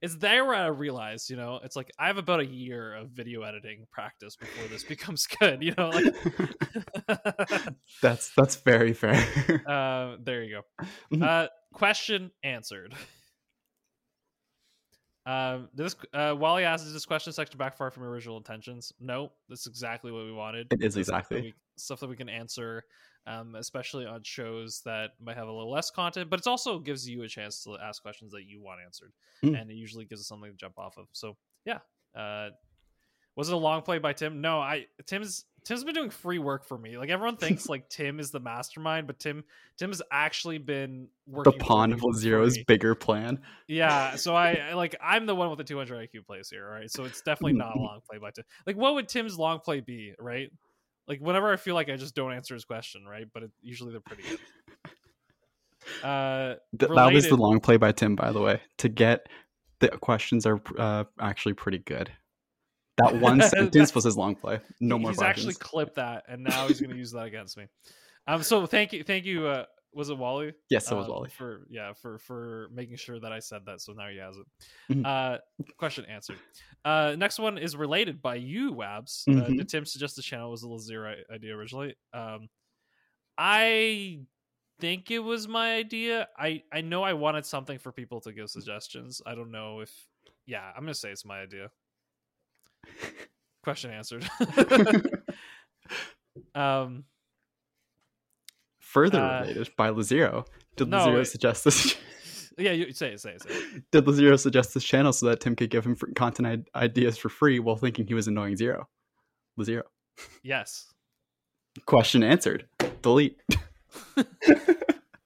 [SPEAKER 1] it's there where I realized, you know, it's like I have about a year of video editing practice before this becomes good. You know, like
[SPEAKER 2] that's that's very fair.
[SPEAKER 1] uh, there you go.
[SPEAKER 2] Mhm.
[SPEAKER 1] Uh, question answered. Um, this uh, Wally asks, "Is this question section back far from your original intentions?" No, that's exactly what we wanted.
[SPEAKER 2] It is
[SPEAKER 1] Stuff that
[SPEAKER 2] exactly.
[SPEAKER 1] we- stuff that we can answer, um, especially on shows that might have a little less content, but it also gives you a chance to ask questions that you want answered,
[SPEAKER 2] Mm.
[SPEAKER 1] and it usually gives us something to jump off of. So yeah, uh, was it a long play by Tim? No, I Tim's Tim's been doing free work for me. Like everyone thinks like Tim is the mastermind, but Tim Tim has actually been
[SPEAKER 2] the
[SPEAKER 1] working. for
[SPEAKER 2] pawn of Zero's bigger plan.
[SPEAKER 1] Yeah, so I, I like I'm the one with the 200 IQ plays here, right? So it's definitely not a long play by Tim. Like, what would Tim's long play be, right? Like, whenever I feel like I just don't answer his question, right? But it, usually they're pretty good. Uh,
[SPEAKER 2] Th- that was the long play by Tim, by the way. To get the questions are uh, actually pretty good. That one sentence was his long play. No more
[SPEAKER 1] He's actually clipped that, and now he's going to use that against me. Um, so thank you, thank you. Uh, was it Wally?
[SPEAKER 2] yes, that was
[SPEAKER 1] um,
[SPEAKER 2] Wally.
[SPEAKER 1] for yeah for for making sure that I said that. So now he has it.
[SPEAKER 2] Mhm.
[SPEAKER 1] Uh, question answered. Uh, next one is related by you, Wabs. Uh,
[SPEAKER 2] Mhm.
[SPEAKER 1] did Tim suggest the channel was a Lazira idea originally? Um, I think it was my idea. I I know I wanted something for people to give suggestions. I don't know if yeah. I'm gonna say it's my idea. Question answered. um,
[SPEAKER 2] Further
[SPEAKER 1] uh,
[SPEAKER 2] related by Lazero. Did
[SPEAKER 1] no,
[SPEAKER 2] Lazero suggest this?
[SPEAKER 1] yeah, you say it, say it, say it.
[SPEAKER 2] Did Lazero suggest this channel so that Tim could give him content ideas for free while thinking he was annoying Zero? Lazero.
[SPEAKER 1] Yes.
[SPEAKER 2] Question answered. Delete.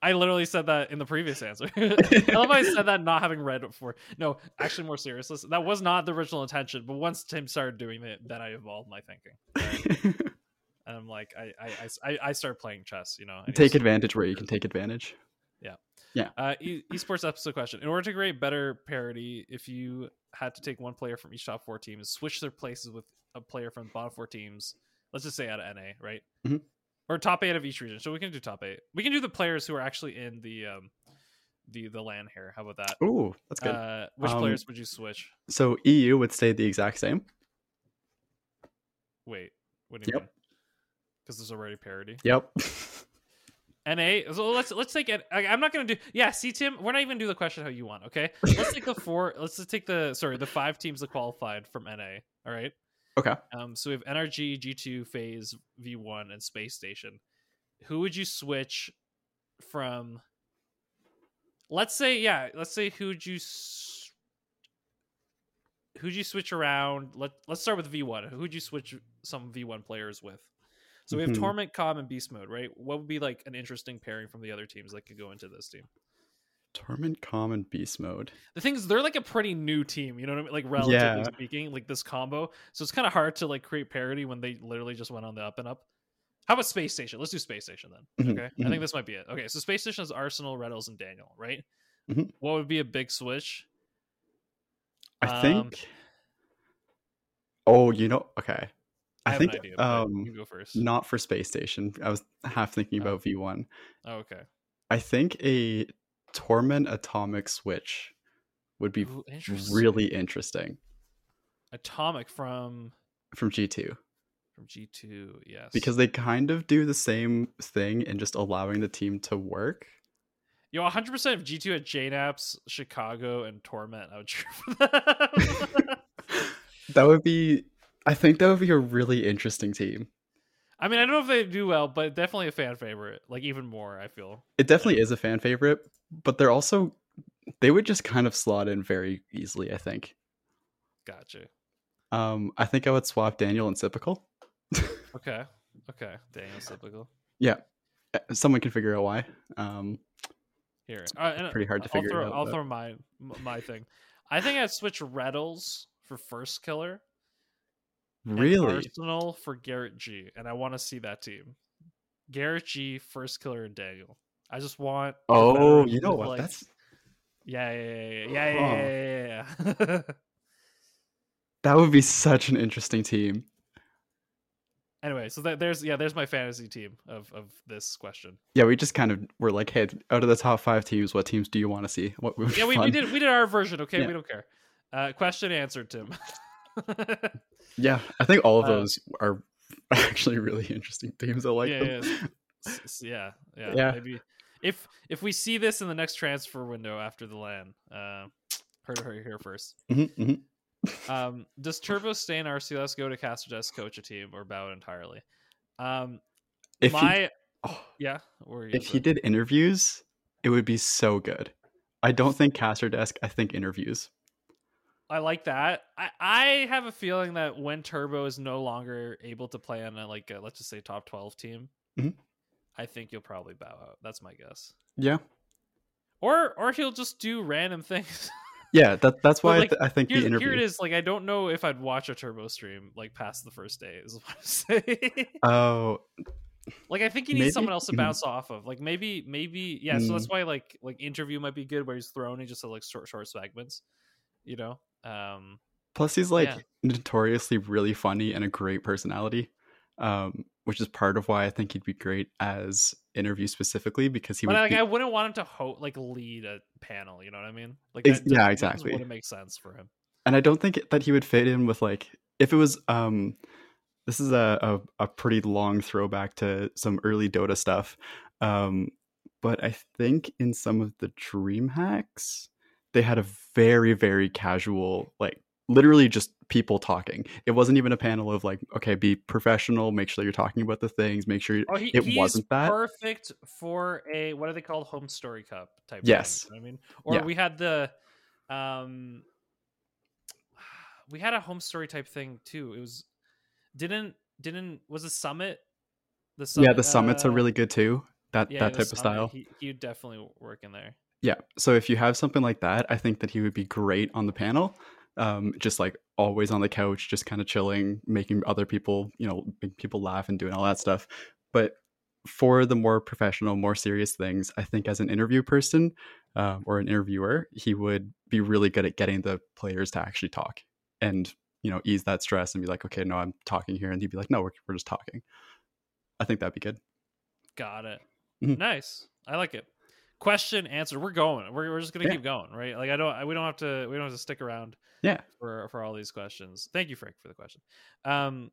[SPEAKER 1] I literally said that in the previous answer. I love I said that not having read it before. No, actually, more serious. Listen, That was not the original intention, but once Tim started doing it, then I evolved my thinking. Right? And I'm like, I, I, I- I, started playing chess. You know,
[SPEAKER 2] take advantage where you can take advantage. Yeah, yeah.
[SPEAKER 1] Uh, e- esports episode question: In order to create better parity, if you had to take one player from each top four teams, switch their places with a player from the bottom four teams. Let's just say out of NA, right?
[SPEAKER 2] Mhm.
[SPEAKER 1] Or top eight of each region. So we can do top eight. We can do the players who are actually in the um, the the LAN here. How about that?
[SPEAKER 2] Ooh, that's good.
[SPEAKER 1] Uh, which
[SPEAKER 2] Um,
[SPEAKER 1] players would you switch?
[SPEAKER 2] so EU would stay the exact same.
[SPEAKER 1] Wait, what do you
[SPEAKER 2] Yep.
[SPEAKER 1] mean? Because there's already parity.
[SPEAKER 2] Yep.
[SPEAKER 1] NA. So let's let's take it. I'm not gonna do. Yeah, see, Tim, we're not even do the question how you want. Okay, let's take the four. Let's just take the sorry the five teams that qualified from NA. All right.
[SPEAKER 2] Okay.
[SPEAKER 1] Um. So we have NRG, G2, FaZe, V1, and Space Station. Who would you switch from? Let's say yeah. Let's say who'd you. S- Who'd you switch around? Let Let's start with V1. Who'd you switch some V1 players with? So we have
[SPEAKER 2] Mhm.
[SPEAKER 1] Torment, Comm, and Beast Mode, right? What would be like an interesting pairing from the other teams that could go into this team?
[SPEAKER 2] Torment, Common, Beast Mode.
[SPEAKER 1] The thing is, they're like a pretty new team, you know what I mean? Like relatively
[SPEAKER 2] Yeah.
[SPEAKER 1] speaking, like this combo. So it's kind of hard to like create parity when they literally just went on the up and up. How about Space Station? Let's do Space Station then.
[SPEAKER 2] Mhm,
[SPEAKER 1] Okay, I
[SPEAKER 2] mhm.
[SPEAKER 1] think this might be it. Okay, so Space Station is Arsenal, Retals, and Daniel, right?
[SPEAKER 2] Mhm.
[SPEAKER 1] What would be a big switch?
[SPEAKER 2] I
[SPEAKER 1] Um,
[SPEAKER 2] think. Oh, you know, okay.
[SPEAKER 1] I,
[SPEAKER 2] I,
[SPEAKER 1] have
[SPEAKER 2] think
[SPEAKER 1] an idea.
[SPEAKER 2] um
[SPEAKER 1] you go first.
[SPEAKER 2] not for Space Station. I was half thinking
[SPEAKER 1] Oh.
[SPEAKER 2] about V1.
[SPEAKER 1] Oh, okay.
[SPEAKER 2] I think a Torment Atomic Switch would be
[SPEAKER 1] Ooh, interesting.
[SPEAKER 2] really interesting
[SPEAKER 1] Atomic from
[SPEAKER 2] from G2
[SPEAKER 1] from G two. Yes,
[SPEAKER 2] because they kind of do the same thing in just allowing the team to work.
[SPEAKER 1] Yo, 100 percent of G two at JKnaps, Chicago, and Torment. I would cheer for that.
[SPEAKER 2] That would be I think that would be a really interesting team.
[SPEAKER 1] I mean, I don't know if they do well, but definitely a fan favorite. Like even more, I feel.
[SPEAKER 2] It definitely is a fan favorite, but they're also they would just kind of slot in very easily, I think.
[SPEAKER 1] Gotcha.
[SPEAKER 2] Um I think I would swap Daniel and Sypical.
[SPEAKER 1] Okay. Okay. Daniel Sypical.
[SPEAKER 2] Yeah. Uh, Someone can figure out why. Um
[SPEAKER 1] Here, uh,
[SPEAKER 2] pretty hard to
[SPEAKER 1] I'll
[SPEAKER 2] figure it
[SPEAKER 1] throw,
[SPEAKER 2] out,
[SPEAKER 1] I'll
[SPEAKER 2] but-
[SPEAKER 1] throw my my thing. I think I'd switch Retals for Firstkiller.
[SPEAKER 2] Really?
[SPEAKER 1] Arsenal for GarrettG, and I want to see that team. Garrett G, Firstkiller, and Daniel. I just want.
[SPEAKER 2] Oh, you know what?
[SPEAKER 1] Like,
[SPEAKER 2] That's
[SPEAKER 1] yeah, yeah, yeah, yeah, yeah, yeah, yeah.
[SPEAKER 2] that would be such an interesting team.
[SPEAKER 1] Anyway, so that, there's yeah, there's my fantasy team of of this question.
[SPEAKER 2] Yeah, we just kind of were like, hey, out of the top five teams, what teams do you want to see? What
[SPEAKER 1] yeah, we, we did we did our version. Okay,
[SPEAKER 2] yeah.
[SPEAKER 1] we don't care. Uh, question answered, Tim.
[SPEAKER 2] Yeah, I think all of
[SPEAKER 1] Uh,
[SPEAKER 2] those are actually really interesting teams. I like
[SPEAKER 1] yeah,
[SPEAKER 2] them.
[SPEAKER 1] yeah, yeah, yeah,
[SPEAKER 2] Yeah.
[SPEAKER 1] Maybe if if we see this in the next transfer window after the land, uh, heard her here first.
[SPEAKER 2] Mhm, mhm.
[SPEAKER 1] Um, does Turbo stay in RLCS, go to Caster Desk, coach a team, or bow out entirely? Um,
[SPEAKER 2] If he,
[SPEAKER 1] my
[SPEAKER 2] oh,
[SPEAKER 1] yeah,
[SPEAKER 2] if he did interviews, it would be so good. I don't think caster desk. I think interviews.
[SPEAKER 1] I like that. I, I have a feeling that when Turbo is no longer able to play on a, like a, let's just say top twelve team,
[SPEAKER 2] Mhm.
[SPEAKER 1] I think you'll probably bow out. That's my guess.
[SPEAKER 2] Yeah,
[SPEAKER 1] Or or he'll just do random things.
[SPEAKER 2] yeah. That that's why I th- I, think the interview.
[SPEAKER 1] here it is. Like I don't know if I'd watch a Turbo stream like past the first day. Is what I'm saying.
[SPEAKER 2] Oh,
[SPEAKER 1] like I think you need
[SPEAKER 2] Maybe?
[SPEAKER 1] someone else to bounce off of. Like maybe maybe yeah. So that's
[SPEAKER 2] Mm.
[SPEAKER 1] why like like interview might be good where he's thrown in just like short short segments. You know. Um.
[SPEAKER 2] plus he's like
[SPEAKER 1] Yeah.
[SPEAKER 2] notoriously really funny and a great personality, um, which is part of why I think he'd be great as interview specifically because he
[SPEAKER 1] But
[SPEAKER 2] would.
[SPEAKER 1] like,
[SPEAKER 2] be-
[SPEAKER 1] I wouldn't want him to ho- like lead a panel. You know what I mean? Like,
[SPEAKER 2] Ex- yeah, exactly.
[SPEAKER 1] Wouldn't make sense for him.
[SPEAKER 2] and I don't think that he would fit in with like if it was um this is a a, a pretty long throwback to some early Dota stuff. Um but I think in some of the dream hacks they had a very very casual like literally just people talking. It wasn't even a panel of like okay be professional, make sure you're talking about the things, make sure
[SPEAKER 1] Oh, he,
[SPEAKER 2] it wasn't that.
[SPEAKER 1] perfect for a what are they called? HomeStory Cup type.
[SPEAKER 2] Yes.
[SPEAKER 1] Thing, you know I mean, or
[SPEAKER 2] Yeah.
[SPEAKER 1] we had the, um, we had a home story type thing too. It was didn't didn't was a summit. The summit,
[SPEAKER 2] yeah, the summits are
[SPEAKER 1] uh,
[SPEAKER 2] really good too. That
[SPEAKER 1] yeah,
[SPEAKER 2] that type of
[SPEAKER 1] summit,
[SPEAKER 2] style.
[SPEAKER 1] He, he'd definitely work in there.
[SPEAKER 2] Yeah. So if you have something like that, I think that he would be great on the panel. Um, just like always on the couch, just kind of chilling, making other people, you know, making people laugh and doing all that stuff. But for the more professional, more serious things, I think as an interview person um, or an interviewer, he would be really good at getting the players to actually talk and you know ease that stress and be like, okay, no, I'm talking here, and he'd be like, no, we're we're just talking. I think that'd be good.
[SPEAKER 1] Got it.
[SPEAKER 2] Mhm.
[SPEAKER 1] Nice. I like it. Question answer. We're going. We're, we're just gonna
[SPEAKER 2] Yeah.
[SPEAKER 1] keep going, right? Like I don't. I, we don't have to. We don't have to stick around.
[SPEAKER 2] Yeah.
[SPEAKER 1] For for all these questions. Thank you, Frank, for the question. Um,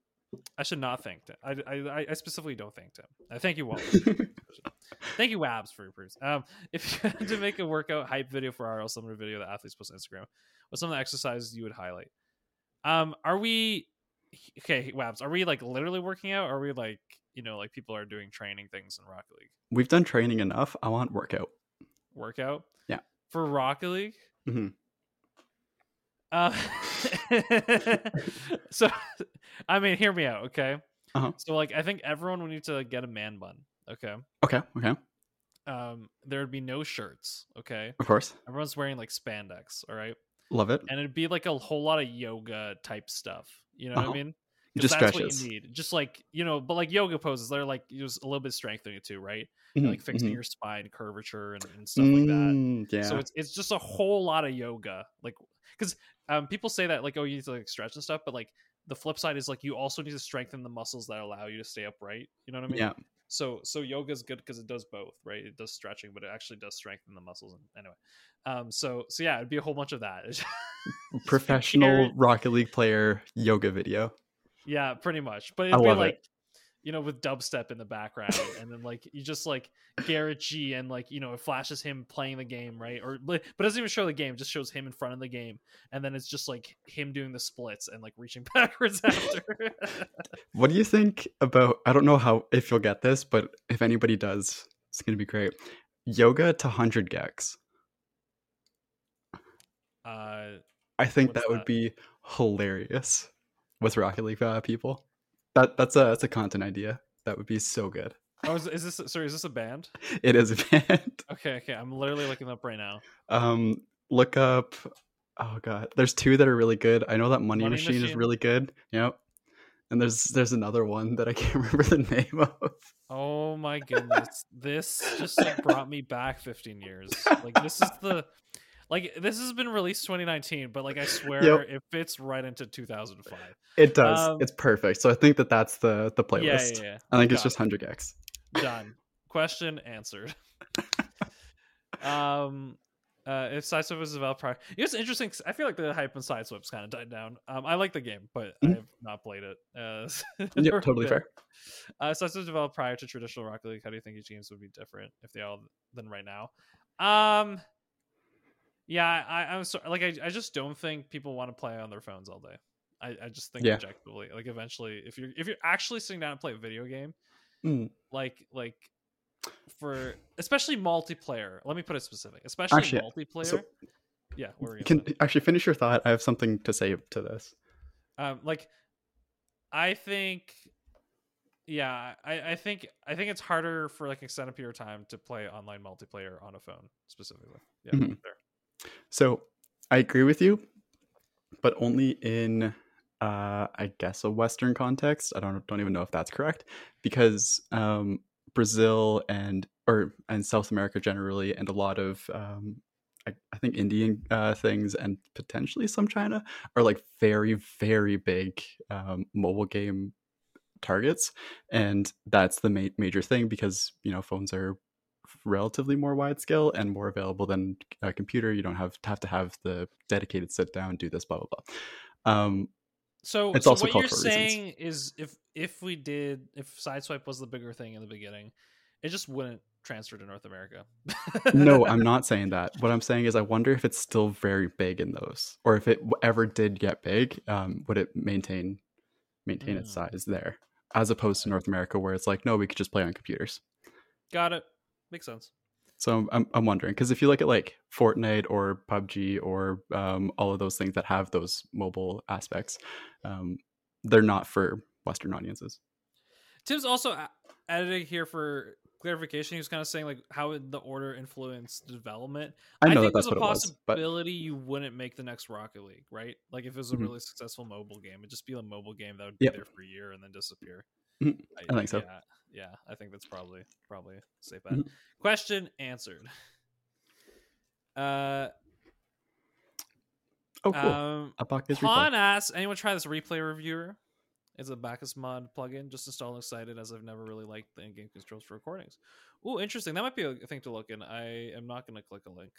[SPEAKER 1] I should not thank Tim. I I, I specifically don't thank Tim. I thank you, Walt. thank you, Wabs, for your proofs. Um, if you had to make a workout hype video for RL similar video that athletes post on Instagram, what's some of the exercises you would highlight? Um, are we okay, Wabs? Are we like literally working out? Or are we like you know like people are doing training things in Rocket League?
[SPEAKER 2] We've done training enough. I want workout.
[SPEAKER 1] workout.
[SPEAKER 2] Yeah.
[SPEAKER 1] For Rocket League.
[SPEAKER 2] Mhm.
[SPEAKER 1] Uh, so, I mean, hear me out, okay?
[SPEAKER 2] Uh-huh.
[SPEAKER 1] So, like, I think everyone would need to get a man bun, okay?
[SPEAKER 2] Okay. Okay.
[SPEAKER 1] Um, there would be no shirts, okay?
[SPEAKER 2] Of course.
[SPEAKER 1] Everyone's wearing like spandex, all right?
[SPEAKER 2] Love it.
[SPEAKER 1] And it'd be like a whole lot of yoga type stuff. You know what
[SPEAKER 2] Uh-huh.
[SPEAKER 1] I mean?
[SPEAKER 2] Just
[SPEAKER 1] that's
[SPEAKER 2] stretches.
[SPEAKER 1] what you need. Just like you know, but like yoga poses, they're like just a little bit strengthening it too, right?
[SPEAKER 2] Mhm,
[SPEAKER 1] Like fixing
[SPEAKER 2] mhm.
[SPEAKER 1] your spine curvature and, and stuff like that.
[SPEAKER 2] Mm, Yeah.
[SPEAKER 1] So it's it's just a whole lot of yoga, like because um, people say that like oh you need to like stretch and stuff, but like the flip side is like you also need to strengthen the muscles that allow you to stay upright. You know what I mean?
[SPEAKER 2] yeah.
[SPEAKER 1] So so yoga is good because it does both, right? It does stretching, but it actually does strengthen the muscles. And anyway, um, so so yeah, it'd be a whole bunch of that.
[SPEAKER 2] Professional Rocket League player yoga video.
[SPEAKER 1] Yeah, pretty much. But
[SPEAKER 2] I
[SPEAKER 1] it'd be
[SPEAKER 2] love it.
[SPEAKER 1] like. You know, with dubstep in the background, and then like you just like GarrettG, and like you know it flashes him playing the game, right? Or but it doesn't even show the game; it just shows him in front of the game, and then it's just like him doing the splits and like reaching backwards after.
[SPEAKER 2] What do you think about? I don't know how if you'll get this, but if anybody does, it's gonna be great. Yoga to hundred gecs.
[SPEAKER 1] uh,
[SPEAKER 2] I think that would
[SPEAKER 1] that?
[SPEAKER 2] be hilarious with Rocket League uh, people. That that's a that's a content idea. That would be so good.
[SPEAKER 1] oh, is, is this sorry? Is this a band?
[SPEAKER 2] It is a band.
[SPEAKER 1] Okay, okay. I'm literally looking up right now.
[SPEAKER 2] Um, look up. Oh god, there's two that are really good. I know that Money,
[SPEAKER 1] Money
[SPEAKER 2] Machine, is really good. Yep. And there's there's another one that I can't remember the name of.
[SPEAKER 1] Oh my goodness. this just like brought me back 15 years. Like this is the like this has been released 2019, but like I swear
[SPEAKER 2] Yep.
[SPEAKER 1] it fits right into 2005.
[SPEAKER 2] It does.
[SPEAKER 1] Um,
[SPEAKER 2] it's perfect. So I think that that's the the playlist.
[SPEAKER 1] yeah, yeah.
[SPEAKER 2] I think it's
[SPEAKER 1] Got
[SPEAKER 2] just 100 gecs.
[SPEAKER 1] Done. Question answered. um, uh, if Sideswipe was developed prior, you know, it's interesting. 'cause I feel like the hype on Sideswipe's kind of died down. Um, I like the game, but I
[SPEAKER 2] Mhm.
[SPEAKER 1] have not played it. Uh,
[SPEAKER 2] Yep, totally fair.
[SPEAKER 1] Uh, Sideswipe was developed prior to traditional Rocket League. How do you think each games would be different if they all than right now? Um, yeah, I, I'm sorry. Like, I, I just don't think people want to play on their phones all day. I, I just think
[SPEAKER 2] Yeah.
[SPEAKER 1] objectively, like, eventually, if you're if you're actually sitting down and play a video game,
[SPEAKER 2] Mm.
[SPEAKER 1] like like for especially multiplayer. Let me put it specific, especially
[SPEAKER 2] Actually,
[SPEAKER 1] multiplayer.
[SPEAKER 2] so-
[SPEAKER 1] yeah, you
[SPEAKER 2] Can actually finish your thought. I have something to say to this.
[SPEAKER 1] um, like I think, yeah, I I think I think it's harder for like extended period of time to play online multiplayer on a phone specifically. Yeah,
[SPEAKER 2] Mhm. So I agree with you, but only in uh, I guess a Western context. I don't don't even know if that's correct because um, Brazil and or and South America generally, and a lot of um, I, I think Indian uh, things and potentially some China are like very very big um, mobile game targets, and that's the ma- major thing because you know phones are relatively more wide scale and more available than a computer. You don't have to have to have the dedicated sit down, do this, blah blah blah. Um,
[SPEAKER 1] So,
[SPEAKER 2] It's
[SPEAKER 1] so
[SPEAKER 2] also
[SPEAKER 1] what you're
[SPEAKER 2] cultural reasons.
[SPEAKER 1] saying is if if we did if Sideswipe was the bigger thing in the beginning, it just wouldn't transfer to North America.
[SPEAKER 2] no, I'm not saying that. What I'm saying is, I wonder if it's still very big in those, or if it ever did get big, um, would it maintain maintain its
[SPEAKER 1] Mm.
[SPEAKER 2] size there, as opposed to North America, where it's like, no, we could just play on computers.
[SPEAKER 1] Got it. Makes sense.
[SPEAKER 2] So I'm I'm wondering because if you look at like Fortnite or PUBG or um, all of those things that have those mobile aspects, um, they're not for Western audiences.
[SPEAKER 1] Tim's also added here for clarification. He was kind of saying like how would the order influence development.
[SPEAKER 2] I know
[SPEAKER 1] think
[SPEAKER 2] that
[SPEAKER 1] there's a
[SPEAKER 2] it was, but
[SPEAKER 1] possibility you wouldn't make the next Rocket League, right? Like if it was a
[SPEAKER 2] Mhm.
[SPEAKER 1] really successful mobile game, it'd just be a mobile game that would be
[SPEAKER 2] Yep.
[SPEAKER 1] there for a year and then disappear.
[SPEAKER 2] Mhm. I think so.
[SPEAKER 1] Yeah, yeah, I think that's probably probably safe bet.
[SPEAKER 2] Mhm.
[SPEAKER 1] Question answered. Uh,
[SPEAKER 2] oh cool,
[SPEAKER 1] um,
[SPEAKER 2] a Bakkes replay.
[SPEAKER 1] Pawn asks, anyone try this replay reviewer? It's a BakkesMod plugin. Just installed and excited as I've never really liked the in-game controls for recordings. Ooh, interesting. That might be a thing to look in. I am not going to click a link.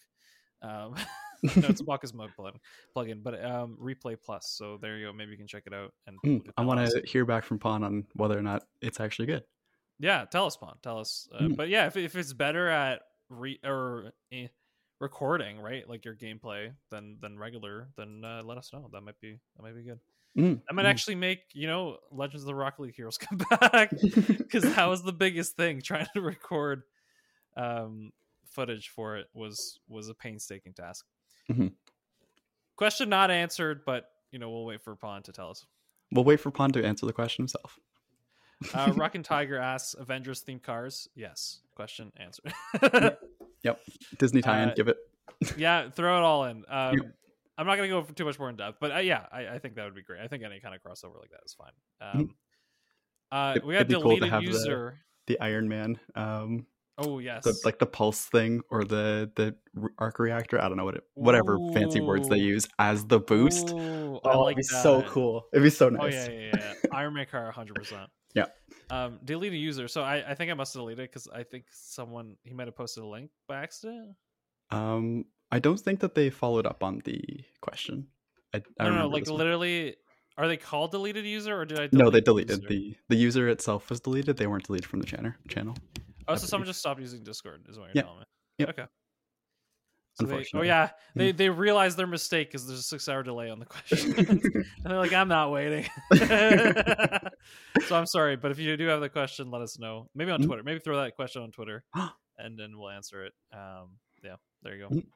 [SPEAKER 1] Um, no, it's a BakkesMod plugin, plugin, but um, Replay Plus. So there you go. Maybe you can check it out. And
[SPEAKER 2] Mm, I want to hear back from Pawn on whether or not it's actually good.
[SPEAKER 1] Yeah, tell us, Pawn. Tell us. Uh,
[SPEAKER 2] Mm.
[SPEAKER 1] But yeah, if if it's better at re or eh, recording, right, like your gameplay, than than regular, then uh, let us know. That might be that might be good.
[SPEAKER 2] Mm,
[SPEAKER 1] I might
[SPEAKER 2] mm.
[SPEAKER 1] actually make you know Legends of the Rock League heroes come back because that was the biggest thing. Trying to record um, footage for it was was a painstaking task.
[SPEAKER 2] Mhm.
[SPEAKER 1] Question not answered, but you know we'll wait for Pawn to tell us.
[SPEAKER 2] We'll wait for Pawn to answer the question himself.
[SPEAKER 1] Uh, and Tiger asks Avengers themed cars. Yes. Question answered.
[SPEAKER 2] Yep, Disney tie-in,
[SPEAKER 1] Uh,
[SPEAKER 2] give it.
[SPEAKER 1] yeah, throw it all in. Um,
[SPEAKER 2] Yep.
[SPEAKER 1] I'm not gonna go for too much more in depth, but uh, yeah, I, I think that would be great. I think any kind of crossover like that is fine. Um, uh,
[SPEAKER 2] Mm-hmm. It-
[SPEAKER 1] we got
[SPEAKER 2] it'd cool to
[SPEAKER 1] deleted
[SPEAKER 2] have the-
[SPEAKER 1] user.
[SPEAKER 2] The Iron Man, um,
[SPEAKER 1] Oh yes,
[SPEAKER 2] the, like the pulse thing or the the arc reactor. I don't know what it, whatever fancy words they use as the boost.
[SPEAKER 1] Ooh,
[SPEAKER 2] Oh,
[SPEAKER 1] like
[SPEAKER 2] it'd be so cool. It'd be so
[SPEAKER 1] Oh
[SPEAKER 2] nice.
[SPEAKER 1] yeah, yeah, yeah. yeah. Iron Man car, hundred percent.
[SPEAKER 2] Yeah.
[SPEAKER 1] Um, delete a user. So I, I think I must have deleted it because I think someone he might have posted a link by accident.
[SPEAKER 2] Um, I don't think that they followed up on the question. I, I
[SPEAKER 1] don't know. Like
[SPEAKER 2] this one.
[SPEAKER 1] literally, are they called deleted user or did I?
[SPEAKER 2] no, they
[SPEAKER 1] delete
[SPEAKER 2] deleted
[SPEAKER 1] user?
[SPEAKER 2] the the user itself was deleted. They weren't deleted from the channel. Channel.
[SPEAKER 1] Oh, so someone just stopped using Discord, is what you're
[SPEAKER 2] Yeah.
[SPEAKER 1] telling me.
[SPEAKER 2] Yep.
[SPEAKER 1] Okay. So they, oh yeah, they they realized their mistake because there's a six hour delay on the question, and they're like, "I'm not waiting." so I'm sorry, but if you do have the question, let us know. Maybe on
[SPEAKER 2] Mhm.
[SPEAKER 1] Twitter. Maybe throw that question on Twitter, and then we'll answer it. Um, yeah, there you go.
[SPEAKER 2] Mhm.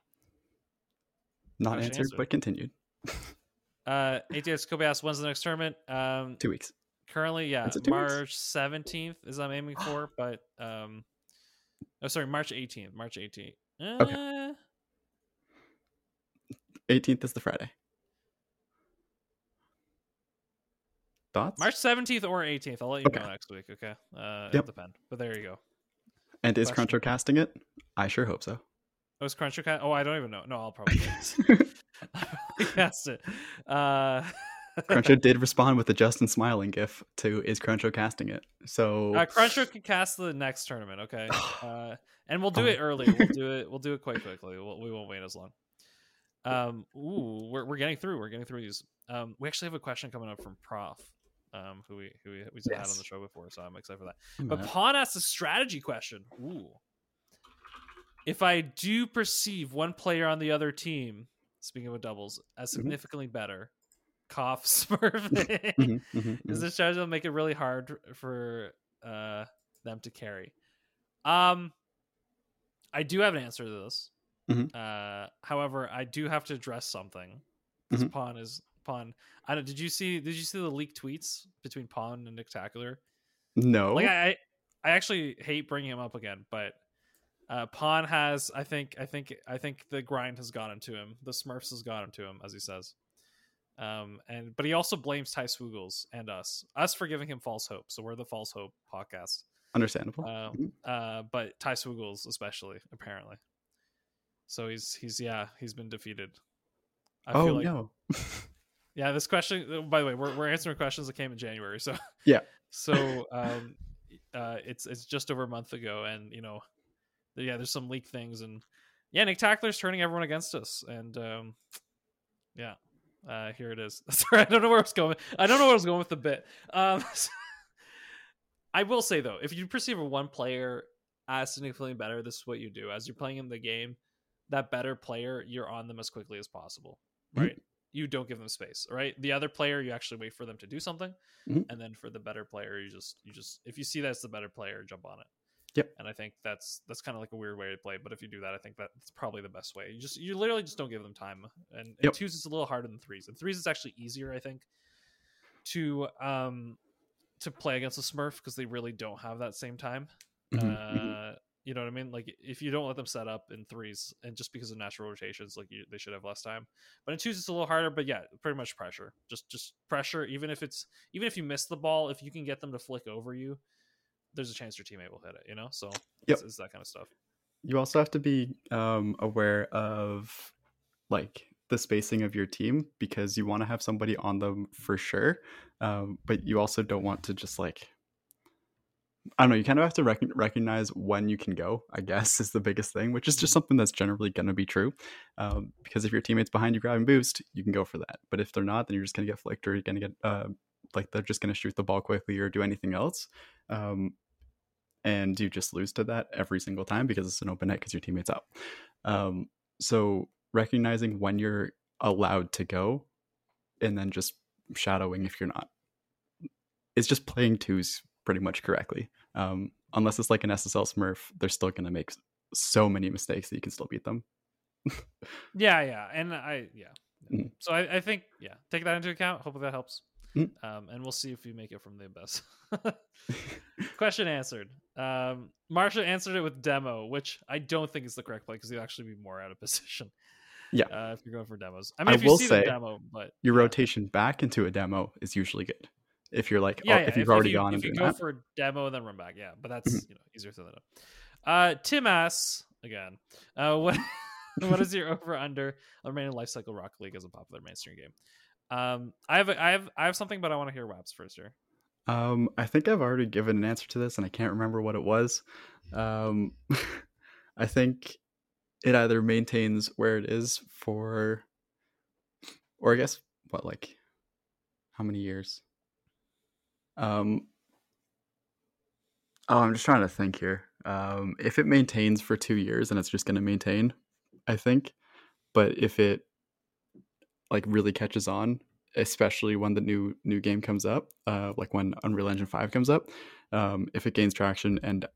[SPEAKER 2] Not
[SPEAKER 1] Question
[SPEAKER 2] answered,
[SPEAKER 1] answered.
[SPEAKER 2] but continued.
[SPEAKER 1] Uh, ATS Kobe asks, "When's the next tournament?" Um,
[SPEAKER 2] Two weeks.
[SPEAKER 1] currently, yeah,
[SPEAKER 2] Is it two weeks?
[SPEAKER 1] March 17th is I'm aiming for, but um, oh sorry, March 18th. March 18th. Uh,
[SPEAKER 2] 18th is the Friday. Thoughts?
[SPEAKER 1] March 17th or 18th. I'll let you
[SPEAKER 2] Okay.
[SPEAKER 1] know next week, okay? Uh,
[SPEAKER 2] Yep.
[SPEAKER 1] It'll depend. But there you go.
[SPEAKER 2] And is. Cruncher casting it? I sure hope so.
[SPEAKER 1] Oh, is Cruncher cast? Oh, I don't even know. No, I'll probably guess. cast it. Uh,
[SPEAKER 2] Cruncho did respond with the Justin smiling gif to is Cruncher casting it. So
[SPEAKER 1] uh, Cruncher can cast the next tournament. Okay, uh, and we'll do it early. We'll do it. We'll do it quite quickly. We'll, we won't wait as long. Um, ooh, we're we're getting through. We're getting through these. Um, we actually have a question coming up from Prof. Um, who we who we we've had on the show before, so I'm excited for that.
[SPEAKER 2] I'm
[SPEAKER 1] But Pawn asks a strategy question. Ooh. If I do perceive one player on the other team, speaking of doubles, as
[SPEAKER 2] Mhm.
[SPEAKER 1] significantly better, cough smurf,
[SPEAKER 2] Mhm, mhm,
[SPEAKER 1] is
[SPEAKER 2] mhm.
[SPEAKER 1] this strategy will make it really hard for uh, them to carry? Um, I do have an answer to this.
[SPEAKER 2] Mhm.
[SPEAKER 1] Uh, however, I do have to address something because
[SPEAKER 2] Mhm.
[SPEAKER 1] Pawn is Pawn. I don't. Did you see? Did you see the leaked tweets between Pawn and Nictacular?
[SPEAKER 2] no.
[SPEAKER 1] like I, I actually hate bringing him up again, but uh Pawn has I think I think I think the grind has gotten to him. The Smurfs has gotten to him, as he says. Um and but he also blames Ty Swoogles and us. Us for giving him false hope. So we're the false hope podcast.
[SPEAKER 2] Understandable.
[SPEAKER 1] Uh, uh but Ty Swoogles especially, apparently. So he's he's yeah, he's been defeated. I
[SPEAKER 2] oh
[SPEAKER 1] feel like
[SPEAKER 2] no.
[SPEAKER 1] yeah, this question. uh, By the way, we're we're answering questions that came in January. So
[SPEAKER 2] Yeah.
[SPEAKER 1] So um, uh, it's it's just over a month ago, and you know, yeah, there's some leak things, and yeah, Nick Tackler's turning everyone against us, and um, yeah, uh, here it is. Sorry, I don't know where I was going. I don't know where I was going with the bit. Um, I will say though, if you perceive a one player as significantly better, this is what you do. As you're playing in the game, that better player, you're on them as quickly as possible,
[SPEAKER 2] Mhm.
[SPEAKER 1] right? You don't give them space, right? The other player, you actually wait for them to do something,
[SPEAKER 2] Mhm.
[SPEAKER 1] and then for the better player, you just you just if you see that's the better player, jump on it.
[SPEAKER 2] Yep.
[SPEAKER 1] And I think that's that's kind of like a weird way to play, but if you do that, I think that's probably the best way. You just you literally just don't give them time. And, and
[SPEAKER 2] Yep.
[SPEAKER 1] twos is a little harder than threes. And threes is actually easier, I think, to um to play against a Smurf because they really don't have that same time.
[SPEAKER 2] Mhm, mhm.
[SPEAKER 1] Uh, you know what I mean? Like if you don't let them set up in threes, and just because of natural rotations, like you, they should have less time. But in twos, it's a little harder. But yeah, pretty much pressure. Just just pressure. Even if it's even if you miss the ball, if you can get them to flick over you, there's a chance your teammate will hit it. You know, so
[SPEAKER 2] Yep.
[SPEAKER 1] it's, it's that kind of stuff.
[SPEAKER 2] You also have to be um, aware of like the spacing of your team because you want to have somebody on them for sure, um, but you also don't want to just like I don't know. You kind of have to rec- recognize when you can go. I guess is the biggest thing, which is just something that's generally going to be true. Um, because if your teammates behind you grabbing boost, you can go for that. But if they're not, then you're just going to get flicked, or you're going to get uh, like they're just going to shoot the ball quickly or do anything else. Um, and you just lose to that every single time because it's an open net because your teammates out. Um, so recognizing when you're allowed to go, and then just shadowing if you're not, it's just playing twos pretty much correctly. Um, unless it's like an SSL Smurf, they're still going to make so many mistakes that you can still beat them.
[SPEAKER 1] Yeah, yeah, and I yeah.
[SPEAKER 2] Mhm.
[SPEAKER 1] So I, I think yeah, take that into account. Hopefully that helps.
[SPEAKER 2] Mhm.
[SPEAKER 1] Um, and we'll see if we make it from the abyss. Question answered. Um, Marsha answered it with demo, which I don't think is the correct play because you'd actually be more out of position.
[SPEAKER 2] Yeah.
[SPEAKER 1] Uh, if you're going for demos, I mean,
[SPEAKER 2] I
[SPEAKER 1] if you
[SPEAKER 2] will
[SPEAKER 1] see
[SPEAKER 2] say,
[SPEAKER 1] the demo, but
[SPEAKER 2] Your
[SPEAKER 1] yeah.
[SPEAKER 2] rotation back into a demo is usually good. If you're like,
[SPEAKER 1] yeah,
[SPEAKER 2] oh,
[SPEAKER 1] yeah,
[SPEAKER 2] if you've already
[SPEAKER 1] you,
[SPEAKER 2] gone
[SPEAKER 1] if you go
[SPEAKER 2] that,
[SPEAKER 1] for a demo and then run back, yeah, but that's
[SPEAKER 2] Mhm.
[SPEAKER 1] you know easier said than done. Uh, Tim asks again, uh, what what is your over under remaining life cycle Rocket League as a popular mainstream game? Um, I have a, I have I have something, but I want to hear Waps first here.
[SPEAKER 2] Um, I think I've already given an answer to this, and I can't remember what it was. Um, I think it either maintains where it is for, or I guess what like, how many years? Um, oh, I'm just trying to think here. Um, if it maintains for two years, and it's just going to maintain, I think. But if it like really catches on, especially when the new new game comes up, uh, like when Unreal Engine Five comes up, um, if it gains traction and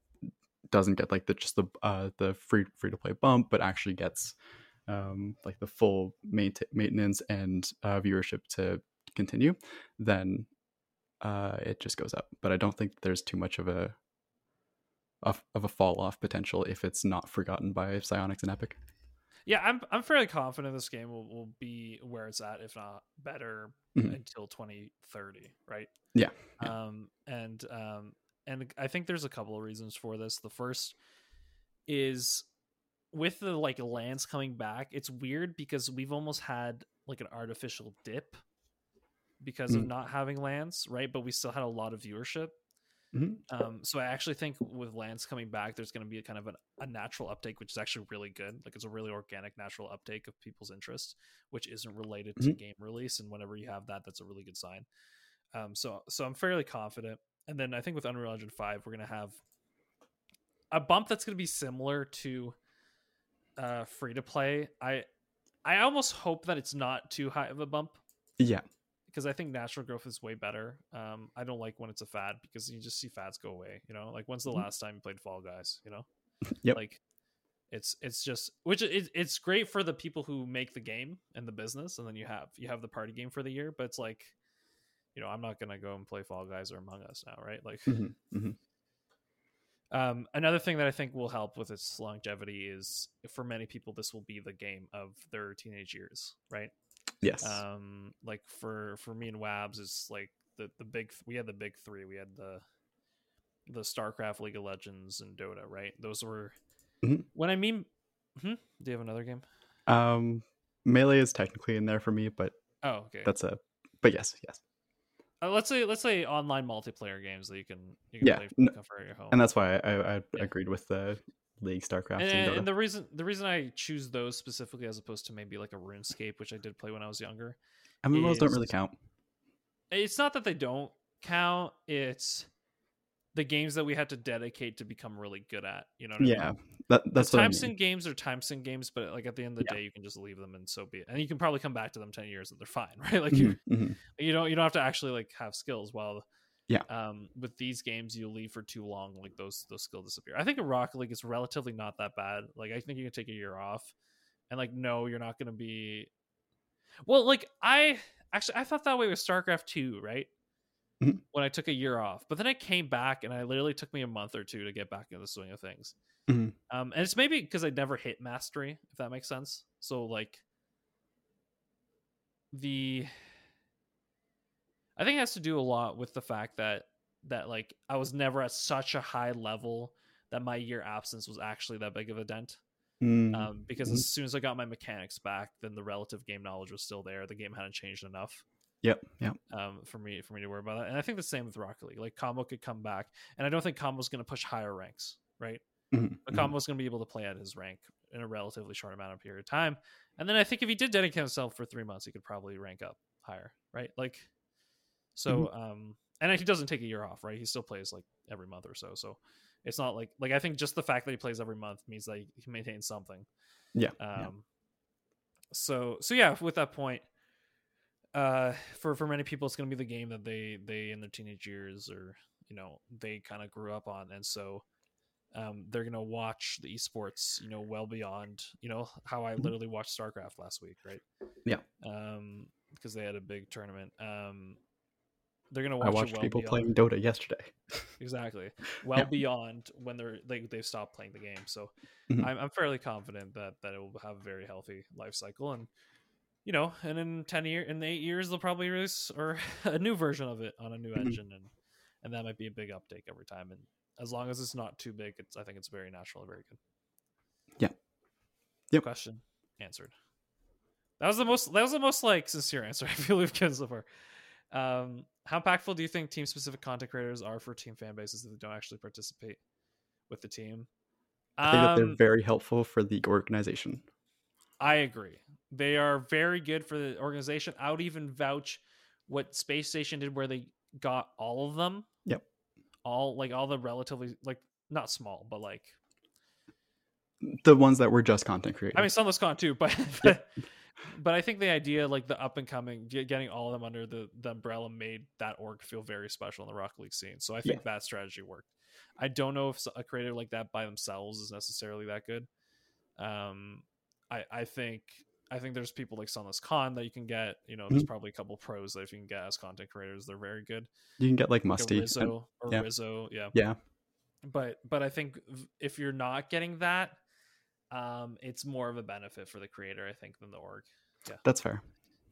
[SPEAKER 2] doesn't get like the just the uh, the free free to play bump, but actually gets um, like the full maint- maintenance and uh, viewership to continue, then uh, it just goes up. But I don't think there's too much of a of, of a fall off potential if it's not forgotten by Psyonix and Epic.
[SPEAKER 1] Yeah, I'm I'm fairly confident this game will, will be where it's at, if not better,
[SPEAKER 2] Mhm.
[SPEAKER 1] until 2030, right?
[SPEAKER 2] Yeah,
[SPEAKER 1] Um, and um, and I think there's a couple of reasons for this. The first is with the like lands coming back, it's weird because we've almost had like an artificial dip because of
[SPEAKER 2] Mm.
[SPEAKER 1] not having lands, right? But we still had a lot of viewership.
[SPEAKER 2] Mhm.
[SPEAKER 1] Um, so I actually think with lands coming back, there's going to be a kind of an, a natural uptake, which is actually really good. Like it's a really organic, natural uptake of people's interest, which isn't related to
[SPEAKER 2] Mhm.
[SPEAKER 1] game release. And whenever you have that, that's a really good sign. Um, so so I'm fairly confident. And then I think with Unreal Engine Five, we're going to have a bump that's going to be similar to uh, free to play. I I almost hope that it's not too high of a bump
[SPEAKER 2] Yeah.
[SPEAKER 1] Because I think natural growth is way better. Um, I don't like when it's a fad because you just see fads go away. You know, like when's the
[SPEAKER 2] Mhm.
[SPEAKER 1] last time you played Fall Guys? You know,
[SPEAKER 2] Yep.
[SPEAKER 1] like it's it's just which it, it's great for the people who make the game and the business, and then you have you have the party game for the year. But it's like, you know, I'm not gonna go and play Fall Guys or Among Us now, right? Like,
[SPEAKER 2] Mhm, mhm.
[SPEAKER 1] um, another thing that I think will help with its longevity is for many people this will be the game of their teenage years, right?
[SPEAKER 2] Yes.
[SPEAKER 1] um like for for me and wabs it's like the the big we had the big three we had the the starcraft league of legends and dota right those were
[SPEAKER 2] Mhm.
[SPEAKER 1] when i mean hmm? do you have another game
[SPEAKER 2] um, melee is technically in there for me, but
[SPEAKER 1] oh okay
[SPEAKER 2] that's a. But yes, yes,
[SPEAKER 1] uh, let's say let's say online multiplayer games that you can you can
[SPEAKER 2] Yeah,
[SPEAKER 1] play
[SPEAKER 2] n-
[SPEAKER 1] from comfort of your home
[SPEAKER 2] and that's why I, I, I
[SPEAKER 1] Yeah.
[SPEAKER 2] agreed with the League, Starcraft,
[SPEAKER 1] and,
[SPEAKER 2] and,
[SPEAKER 1] and the reason the reason i choose those specifically as opposed to maybe like a runescape which i did play when i was younger
[SPEAKER 2] MMOs don't really count.
[SPEAKER 1] it's not that they don't count it's the games that we had to dedicate to become really good at you know what I mean?
[SPEAKER 2] Yeah, that, that's
[SPEAKER 1] the
[SPEAKER 2] what I mean.
[SPEAKER 1] games are time sink games, but like at the end of the
[SPEAKER 2] Yeah.
[SPEAKER 1] day, you can just leave them and so be it. And you can probably come back to them ten years and they're fine, right? Like you,
[SPEAKER 2] Mhm, mhm.
[SPEAKER 1] you don't you don't have to actually like have skills. While
[SPEAKER 2] Yeah.
[SPEAKER 1] um, with these games, you leave for too long, like those those skills disappear. I think in Rocket League is relatively not that bad. Like I think you can take a year off, and like no, you're not going to be. Well, like I actually I thought that way with StarCraft two, right?
[SPEAKER 2] Mhm.
[SPEAKER 1] When I took a year off, but then I came back and I literally took me a month or two to get back into the swing of things.
[SPEAKER 2] Mhm.
[SPEAKER 1] Um, and it's maybe because I never hit mastery, if that makes sense. So like the I think it has to do a lot with the fact that that like I was never at such a high level that my year absence was actually that big of a dent.
[SPEAKER 2] Mm,
[SPEAKER 1] Um, because
[SPEAKER 2] Mhm.
[SPEAKER 1] as soon as I got my mechanics back, then the relative game knowledge was still there. The game hadn't changed enough
[SPEAKER 2] yep, yep.
[SPEAKER 1] um, for me for me to worry about that. And I think the same with Rocket League. Like combo could come back, and I don't think combo's going to push higher ranks, right?
[SPEAKER 2] mhm,
[SPEAKER 1] But
[SPEAKER 2] mhm.
[SPEAKER 1] combo's going to be able to play at his rank in a relatively short amount of period of time. And then I think if he did dedicate himself for three months, he could probably rank up higher, right? Like, so,
[SPEAKER 2] Mm-hmm.
[SPEAKER 1] um, and he doesn't take a year off, right? He still plays like every month or so. So it's not like, like, I think just the fact that he plays every month means that he maintains something.
[SPEAKER 2] Yeah,
[SPEAKER 1] Um,
[SPEAKER 2] yeah.
[SPEAKER 1] so, so yeah, with that point, uh, for, for many people, it's going to be the game that they, they in their teenage years or, you know, they kind of grew up on. And so, um, they're gonna watch the esports, you know, well beyond, you know, how I
[SPEAKER 2] Mhm.
[SPEAKER 1] literally watched StarCraft last week, right?
[SPEAKER 2] Yeah.
[SPEAKER 1] Um, because they had a big tournament. Um, they're gonna watch
[SPEAKER 2] I watched
[SPEAKER 1] well
[SPEAKER 2] people
[SPEAKER 1] beyond,
[SPEAKER 2] playing Dota yesterday.
[SPEAKER 1] exactly well
[SPEAKER 2] Yeah.
[SPEAKER 1] beyond when they're they they've stopped playing the game. So
[SPEAKER 2] Mhm.
[SPEAKER 1] I'm I'm fairly confident that that it will have a very healthy life cycle and. You know, and in ten year, in eight years, they'll probably release or a new version of it on a new
[SPEAKER 2] Mhm.
[SPEAKER 1] engine, and and that might be a big uptake every time. And as long as it's not too big, it's I think it's very natural and very good.
[SPEAKER 2] Yeah. Yep.
[SPEAKER 1] Question answered. That was the most. That was the most like sincere answer I feel we've given so far. Um, how impactful do you think team specific content creators are for team fan bases that don't actually participate with the team?
[SPEAKER 2] I think that they're
[SPEAKER 1] Um,
[SPEAKER 2] very helpful for the organization.
[SPEAKER 1] I agree. They are very good for the organization. I would even vouch what Space Station did, where they got all of them.
[SPEAKER 2] Yep.
[SPEAKER 1] All like all the relatively like not small, but like
[SPEAKER 2] The ones that were just content creators.
[SPEAKER 1] I mean SunlessKhan too, but but, but I think the idea like the up and coming getting all of them under the, the umbrella made that org feel very special in the Rocket League scene. So I think that strategy worked. I don't know if a creator like that by themselves is necessarily that good. Um, I I think I think there's people like SunlessKhan that you can get. You know, there's
[SPEAKER 2] Mhm.
[SPEAKER 1] probably a couple pros that if you can get as content creators, they're very good.
[SPEAKER 2] you can get like
[SPEAKER 1] Like
[SPEAKER 2] Musty. and-
[SPEAKER 1] or
[SPEAKER 2] yeah.
[SPEAKER 1] Rizzo, yeah
[SPEAKER 2] yeah.
[SPEAKER 1] but but I think if you're not getting that, um, it's more of a benefit for the creator, I think, than the org.
[SPEAKER 2] Yeah, that's fair.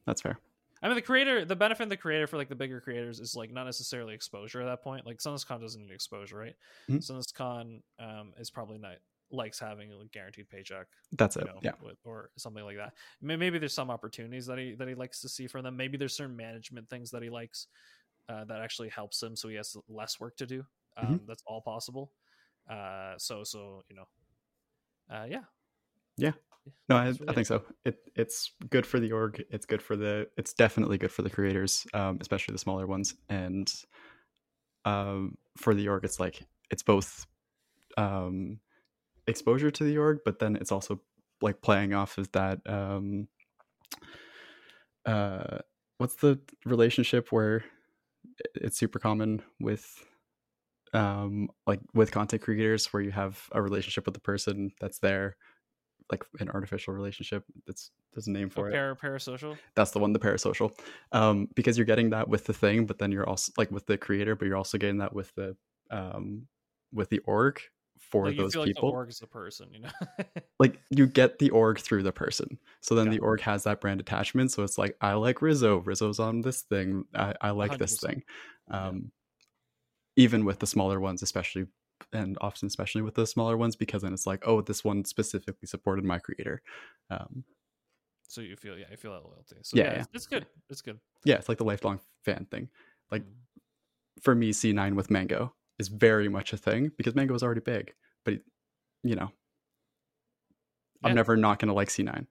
[SPEAKER 2] That's fair.
[SPEAKER 1] I mean, the creator, the benefit of the creator for like the bigger creators is like not necessarily exposure at that point. Like SunlessKhan doesn't need exposure, right? SunlessKhan um, is probably not likes having a guaranteed paycheck
[SPEAKER 2] That's it.
[SPEAKER 1] know,
[SPEAKER 2] Yeah.
[SPEAKER 1] with, or something like that. May- Maybe there's some opportunities that he that he likes to see from them. Maybe there's certain management things that he likes uh, that actually helps him, so he has less work to do. Um,
[SPEAKER 2] Mhm.
[SPEAKER 1] That's all possible. Uh, so so you know, uh, yeah, Yeah.
[SPEAKER 2] No, I, I think so. It it's good for the org. It's good for the. It's definitely good for the creators, um, especially the smaller ones. And um, for the org, it's like it's both um, exposure to the org, but then it's also like playing off of that. Um, uh, what's the relationship where it's super common with um like with content creators where you have a relationship with the person that's there like an artificial relationship that's there's a name
[SPEAKER 1] for
[SPEAKER 2] it
[SPEAKER 1] para, parasocial.
[SPEAKER 2] that's the one the parasocial um because you're getting that with the thing but then you're also like with the creator but you're also getting that with the um with the org for
[SPEAKER 1] Like, you
[SPEAKER 2] those
[SPEAKER 1] feel like
[SPEAKER 2] people
[SPEAKER 1] the org is the person, you know.
[SPEAKER 2] like you get the org through the person so then
[SPEAKER 1] Got
[SPEAKER 2] the org has that brand attachment so it's like i like rizzo rizzo's on this thing i, I like this
[SPEAKER 1] 100%.
[SPEAKER 2] thing
[SPEAKER 1] Yeah.
[SPEAKER 2] um even with the smaller ones especially and often especially with the smaller ones because then it's like oh this one specifically supported my creator um
[SPEAKER 1] so you feel yeah, you feel that loyalty. So
[SPEAKER 2] Yeah,
[SPEAKER 1] yeah,
[SPEAKER 2] yeah.
[SPEAKER 1] It's, good. It's good.
[SPEAKER 2] yeah it's like the lifelong fan thing like
[SPEAKER 1] Mm.
[SPEAKER 2] for me c9 with mango is very much a thing because mango is already big but you know i'm never not gonna like c9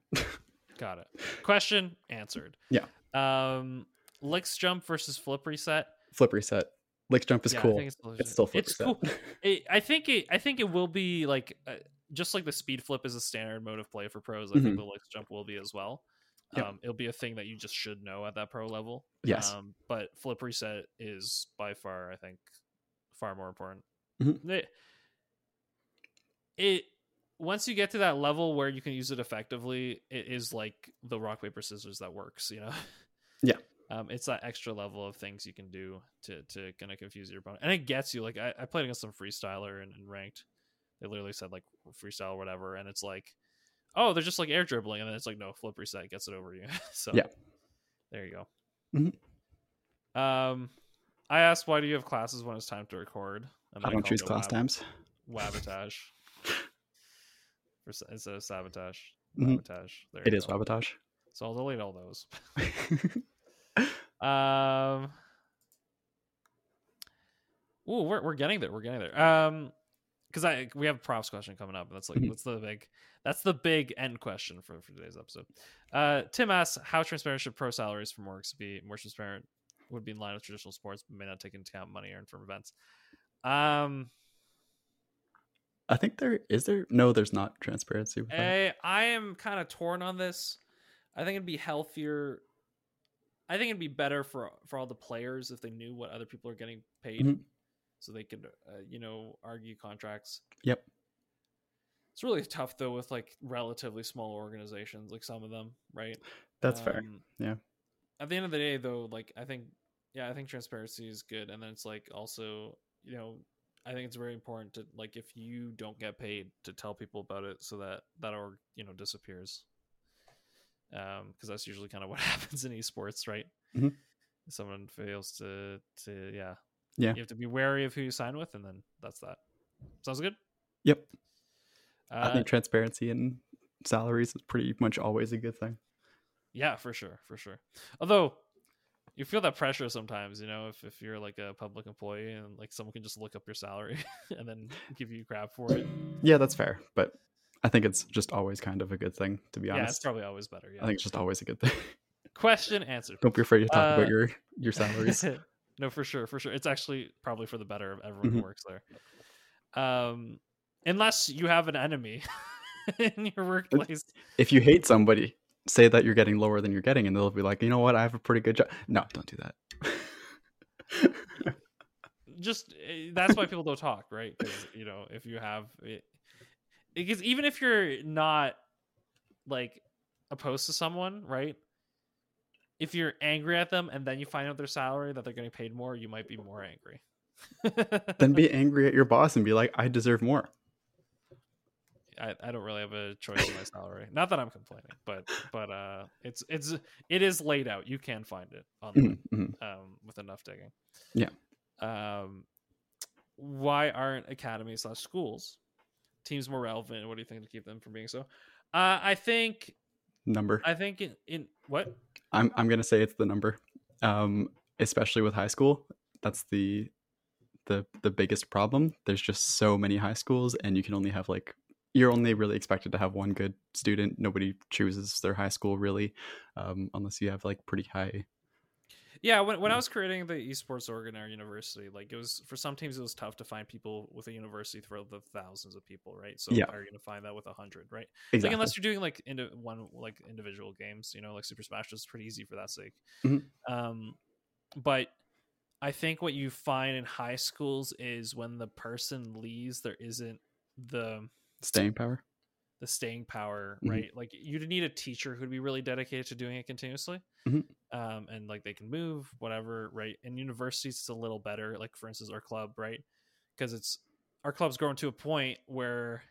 [SPEAKER 1] Got it. Question answered.
[SPEAKER 2] Yeah.
[SPEAKER 1] Um, Licks jump versus flip reset.
[SPEAKER 2] flip reset lick jump is
[SPEAKER 1] Yeah,
[SPEAKER 2] cool
[SPEAKER 1] think it's,
[SPEAKER 2] it's still
[SPEAKER 1] it's cool. It, I think it. I think it will be like uh, just like the speed flip is a standard mode of play for pros. I think
[SPEAKER 2] Mhm.
[SPEAKER 1] the Licks jump will be as well.
[SPEAKER 2] Yeah.
[SPEAKER 1] Um, it'll be a thing that you just should know at that pro level.
[SPEAKER 2] Yes.
[SPEAKER 1] Um, but flip reset is by far, I think, far more important.
[SPEAKER 2] Mhm.
[SPEAKER 1] It, it once you get to that level where you can use it effectively, it is like the rock paper scissors that works. You know.
[SPEAKER 2] Yeah.
[SPEAKER 1] Um, it's that extra level of things you can do to to kind of confuse your opponent, and it gets you. Like I, I played against some freestyler and, and ranked. They literally said like freestyle or whatever, and it's like, oh, they're just like air dribbling, and then it's like no flip reset gets it over you. so
[SPEAKER 2] Yeah.
[SPEAKER 1] there you go.
[SPEAKER 2] Mhm.
[SPEAKER 1] Um, I asked why do you have classes when it's time to record?
[SPEAKER 2] I don't choose class
[SPEAKER 1] wab-
[SPEAKER 2] times
[SPEAKER 1] Wabatage. For sa- Instead of sabotage,
[SPEAKER 2] Mhm.
[SPEAKER 1] wabatage. There
[SPEAKER 2] it is
[SPEAKER 1] go.
[SPEAKER 2] wabatage
[SPEAKER 1] So I'll delete all those. Um. Ooh, we're we're getting there. We're getting there. Um, because I we have a props question coming up, and that's like
[SPEAKER 2] Mhm.
[SPEAKER 1] that's the big that's the big end question for for today's episode. Uh, Tim asks how transparent should pro salaries for works be? More transparent would be in line with traditional sports, but may not take into account money earned from events. Um,
[SPEAKER 2] i think there is there no there's not transparency with.
[SPEAKER 1] I, I am kind of torn on this. I think it'd be healthier. I think it'd be better for for all the players if they knew what other people are getting paid,
[SPEAKER 2] Mhm.
[SPEAKER 1] so they could, uh, you know, argue contracts.
[SPEAKER 2] Yep.
[SPEAKER 1] It's really tough though with like relatively small organizations, like some of them, right?
[SPEAKER 2] that's fair
[SPEAKER 1] Um,
[SPEAKER 2] yeah.
[SPEAKER 1] At the end of the day, though, like I think, yeah, I think transparency is good, and then it's like also, you know, I think it's very important to like if you don't get paid to tell people about it, so that that org you know disappears. Um, because that's usually kind of what happens in esports, right?
[SPEAKER 2] Mhm.
[SPEAKER 1] Someone fails to to yeah
[SPEAKER 2] Yeah.
[SPEAKER 1] You have to be wary of who you sign with, and then that's that. Sounds good.
[SPEAKER 2] Yep.
[SPEAKER 1] Uh,
[SPEAKER 2] I think transparency in salaries is pretty much always a good thing.
[SPEAKER 1] Yeah, for sure, for sure. Although you feel that pressure sometimes, you know, if, if you're like a public employee and like someone can just look up your salary and then give you crap for it.
[SPEAKER 2] Yeah, that's fair. But I think it's just always kind of a good thing, to be honest.
[SPEAKER 1] Yeah, it's probably always better. Yeah.
[SPEAKER 2] I think it's just always a good thing.
[SPEAKER 1] Question answered.
[SPEAKER 2] Don't be afraid to talk
[SPEAKER 1] Uh,
[SPEAKER 2] about your your salaries.
[SPEAKER 1] no, for sure, for sure. It's actually probably for the better of everyone who
[SPEAKER 2] Mhm.
[SPEAKER 1] works there. Um, unless you have an enemy in your workplace.
[SPEAKER 2] if you hate somebody, say that you're getting lower than you're getting, and they'll be like, you know what, I have a pretty good job. No, don't do that.
[SPEAKER 1] just eh, that's why people don't talk, right? Because you know, if you have it, because even if you're not like opposed to someone, right? If you're angry at them and then you find out their salary that they're getting paid more, you might be more angry.
[SPEAKER 2] then be angry at your boss and be like, I deserve more.
[SPEAKER 1] I, I don't really have a choice in my salary. Not that I'm complaining, but but uh, it's it's it is laid out. You can find it online.
[SPEAKER 2] Mhm, mhm.
[SPEAKER 1] um, with enough digging.
[SPEAKER 2] Yeah.
[SPEAKER 1] Um, why aren't academies slash schools teams more relevant? What do you think to keep them from being so? Uh, I think
[SPEAKER 2] Number.
[SPEAKER 1] I think in, in what
[SPEAKER 2] I'm I'm gonna say it's the number. Um, especially with high school, that's the the the biggest problem. There's just so many high schools, and you can only have like you're only really expected to have one good student. Nobody chooses their high school really, um, unless you have like pretty high.
[SPEAKER 1] Yeah, when, when I was creating the esports org in our university, like it was for some teams it was tough to find people with a university throughout the thousands of people, right? So
[SPEAKER 2] Yeah.
[SPEAKER 1] how are you going to find that with a hundred, right?
[SPEAKER 2] Exactly.
[SPEAKER 1] Like unless you're doing like into one like individual games, you know, like Super Smash is pretty easy for that sake.
[SPEAKER 2] Mhm.
[SPEAKER 1] Um, but I think what you find in high schools is when the person leaves, there isn't the
[SPEAKER 2] Staying power.
[SPEAKER 1] The staying power,
[SPEAKER 2] Mhm.
[SPEAKER 1] right? Like you'd need a teacher who'd be really dedicated to doing it continuously.
[SPEAKER 2] Mhm.
[SPEAKER 1] Um, and like they can move, whatever, right? In universities, it's a little better. Like for instance, our club, right? Because it's our club's grown to a point where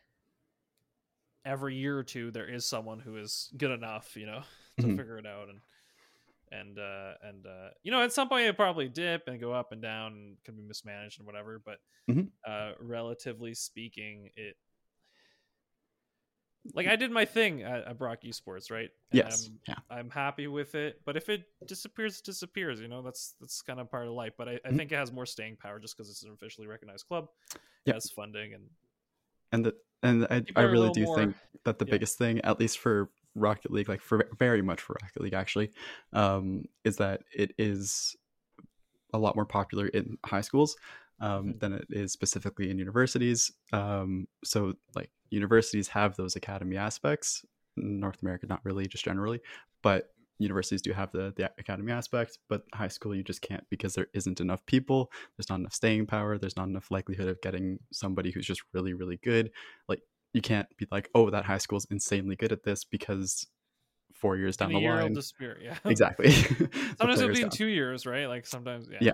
[SPEAKER 1] every year or two there is someone who is good enough, you know, to
[SPEAKER 2] Mhm.
[SPEAKER 1] figure it out and and uh and uh you know at some point it probably dip and go up and down and can be mismanaged and whatever but
[SPEAKER 2] Mhm.
[SPEAKER 1] uh relatively speaking it like I did my thing at, at Brock Esports, right? And
[SPEAKER 2] Yes.
[SPEAKER 1] I'm,
[SPEAKER 2] Yeah.
[SPEAKER 1] I'm happy with it, but if it disappears, it disappears. You know, that's that's kind of part of life. But I, I
[SPEAKER 2] Mhm.
[SPEAKER 1] think it has more staying power just because it's an officially recognized club,
[SPEAKER 2] Yep.
[SPEAKER 1] has funding, and
[SPEAKER 2] and the, and I, I really do
[SPEAKER 1] more-
[SPEAKER 2] think that the
[SPEAKER 1] yeah.
[SPEAKER 2] biggest thing at least for rocket league like for very much for rocket league actually um, is that it is a lot more popular in high schools um,
[SPEAKER 1] Mhm.
[SPEAKER 2] than it is specifically in universities um, so like universities have those academy aspects north america not really just generally but universities do have the, the academy aspect but high school you just can't because there isn't enough people there's not enough staying power there's not enough likelihood of getting somebody who's just really really good like you can't be like oh that high school's insanely good at this because four years down the
[SPEAKER 1] year
[SPEAKER 2] line
[SPEAKER 1] disappear. Yeah,
[SPEAKER 2] exactly
[SPEAKER 1] sometimes it'll be in two years, right? Like sometimes, yeah.
[SPEAKER 2] Yeah.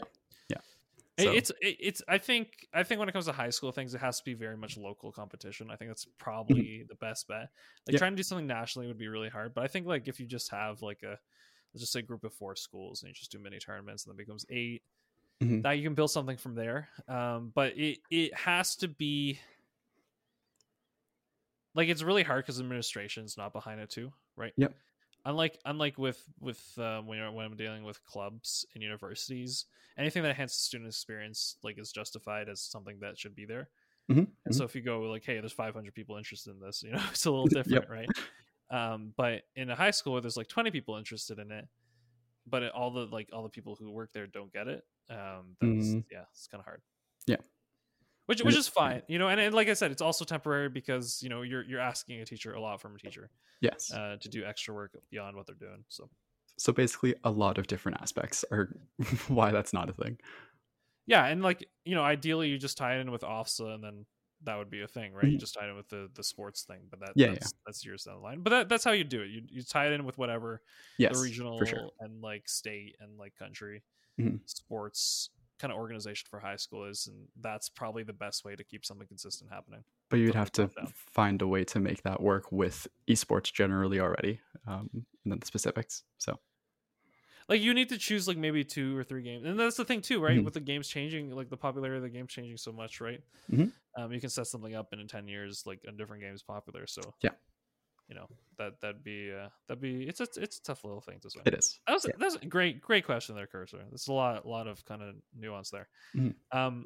[SPEAKER 2] So-
[SPEAKER 1] It's it's. I think I think when it comes to high school things, it has to be very much local competition. I think that's probably the best bet. Like
[SPEAKER 2] Mm-hmm. Yeah.
[SPEAKER 1] trying to do something nationally would be really hard, but I think like if you just have like a let's just say group of four schools and you just do mini tournaments and then becomes 8
[SPEAKER 2] Mhm.
[SPEAKER 1] now you can build something from there. Um, but it it has to be like it's really hard because administration's not behind it too, right?
[SPEAKER 2] Yep.
[SPEAKER 1] Unlike unlike with with uh, when you're, when I'm dealing with clubs and universities, anything that enhances student experience like is justified as something that should be there.
[SPEAKER 2] Mhm,
[SPEAKER 1] And so if you go like, hey, there's 500 people interested in this, you know, it's a little
[SPEAKER 2] Yep.
[SPEAKER 1] different, right? Um, but in a high school where there's like 20 people interested in it, but it, all the like all the people who work there don't get it. Um, that's,
[SPEAKER 2] Mhm.
[SPEAKER 1] yeah, it's kind of hard.
[SPEAKER 2] Yeah.
[SPEAKER 1] Which, which is fine, you know, and, and like I said, it's also temporary because you know you're you're asking a teacher a lot from a teacher
[SPEAKER 2] yes
[SPEAKER 1] uh, to do extra work beyond what they're doing. So
[SPEAKER 2] so basically a lot of different aspects are why that's not a thing
[SPEAKER 1] yeah, and like you know, ideally you just tie it in with OFSAA, and then that would be a thing, right? You
[SPEAKER 2] Mhm.
[SPEAKER 1] just tie it in with the the sports thing, but that
[SPEAKER 2] Yeah,
[SPEAKER 1] that's, that's years down the line. But that, that's how you do it. You you tie it in with whatever
[SPEAKER 2] yes
[SPEAKER 1] the regional
[SPEAKER 2] sure
[SPEAKER 1] and like state and like country
[SPEAKER 2] Mhm.
[SPEAKER 1] sports kind of organization for high school is, and that's probably the best way to keep something consistent happening.
[SPEAKER 2] but you'd have to find a way to make that work with esports generally already um, and then the specifics so
[SPEAKER 1] like you need to choose like maybe two or three games and that's the thing too right
[SPEAKER 2] Mhm.
[SPEAKER 1] with the games changing like the popularity of the games changing so much right
[SPEAKER 2] Mhm.
[SPEAKER 1] um you can set something up and in 10 years like a different game is popular so
[SPEAKER 2] Yeah.
[SPEAKER 1] You know that that'd be uh that'd be it's a it's a tough little thing to say
[SPEAKER 2] it is
[SPEAKER 1] that was
[SPEAKER 2] yeah.
[SPEAKER 1] that's a great great question there cursor there's a lot a lot of kind of nuance there
[SPEAKER 2] Mhm.
[SPEAKER 1] um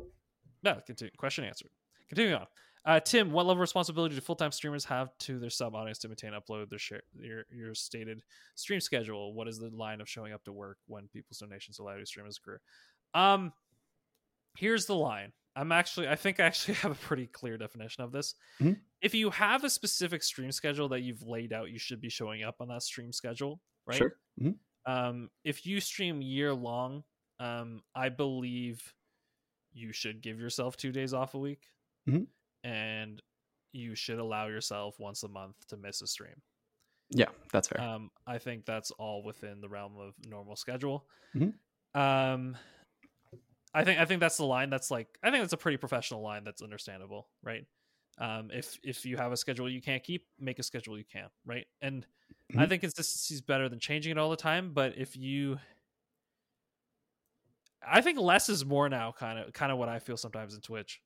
[SPEAKER 1] no continue question answered continuing on uh, Tim, what level of responsibility do full-time streamers have to their sub audience to maintain upload their share your your stated stream schedule? What is the line of showing up to work when people's donations allow you to stream as a career? Um, here's the line. I'm actually, I think I actually have a pretty clear definition of this.
[SPEAKER 2] Mhm.
[SPEAKER 1] If you have a specific stream schedule that you've laid out, you should be showing up on that stream schedule, right?
[SPEAKER 2] sure Mhm.
[SPEAKER 1] um, if you stream year long, um, I believe you should give yourself two days off a week,
[SPEAKER 2] Mhm.
[SPEAKER 1] and you should allow yourself once a month to miss a stream.
[SPEAKER 2] yeah that's fair
[SPEAKER 1] Um, I think that's all within the realm of normal schedule.
[SPEAKER 2] Mhm.
[SPEAKER 1] Um, I think I think that's the line that's like I think that's a pretty professional line that's understandable, right? Um, if if you have a schedule you can't keep, make a schedule you can, right? And I
[SPEAKER 2] Mhm.
[SPEAKER 1] think consistency is better than changing it all the time. But if you, I think less is more now. Kind of kind of what I feel sometimes in Twitch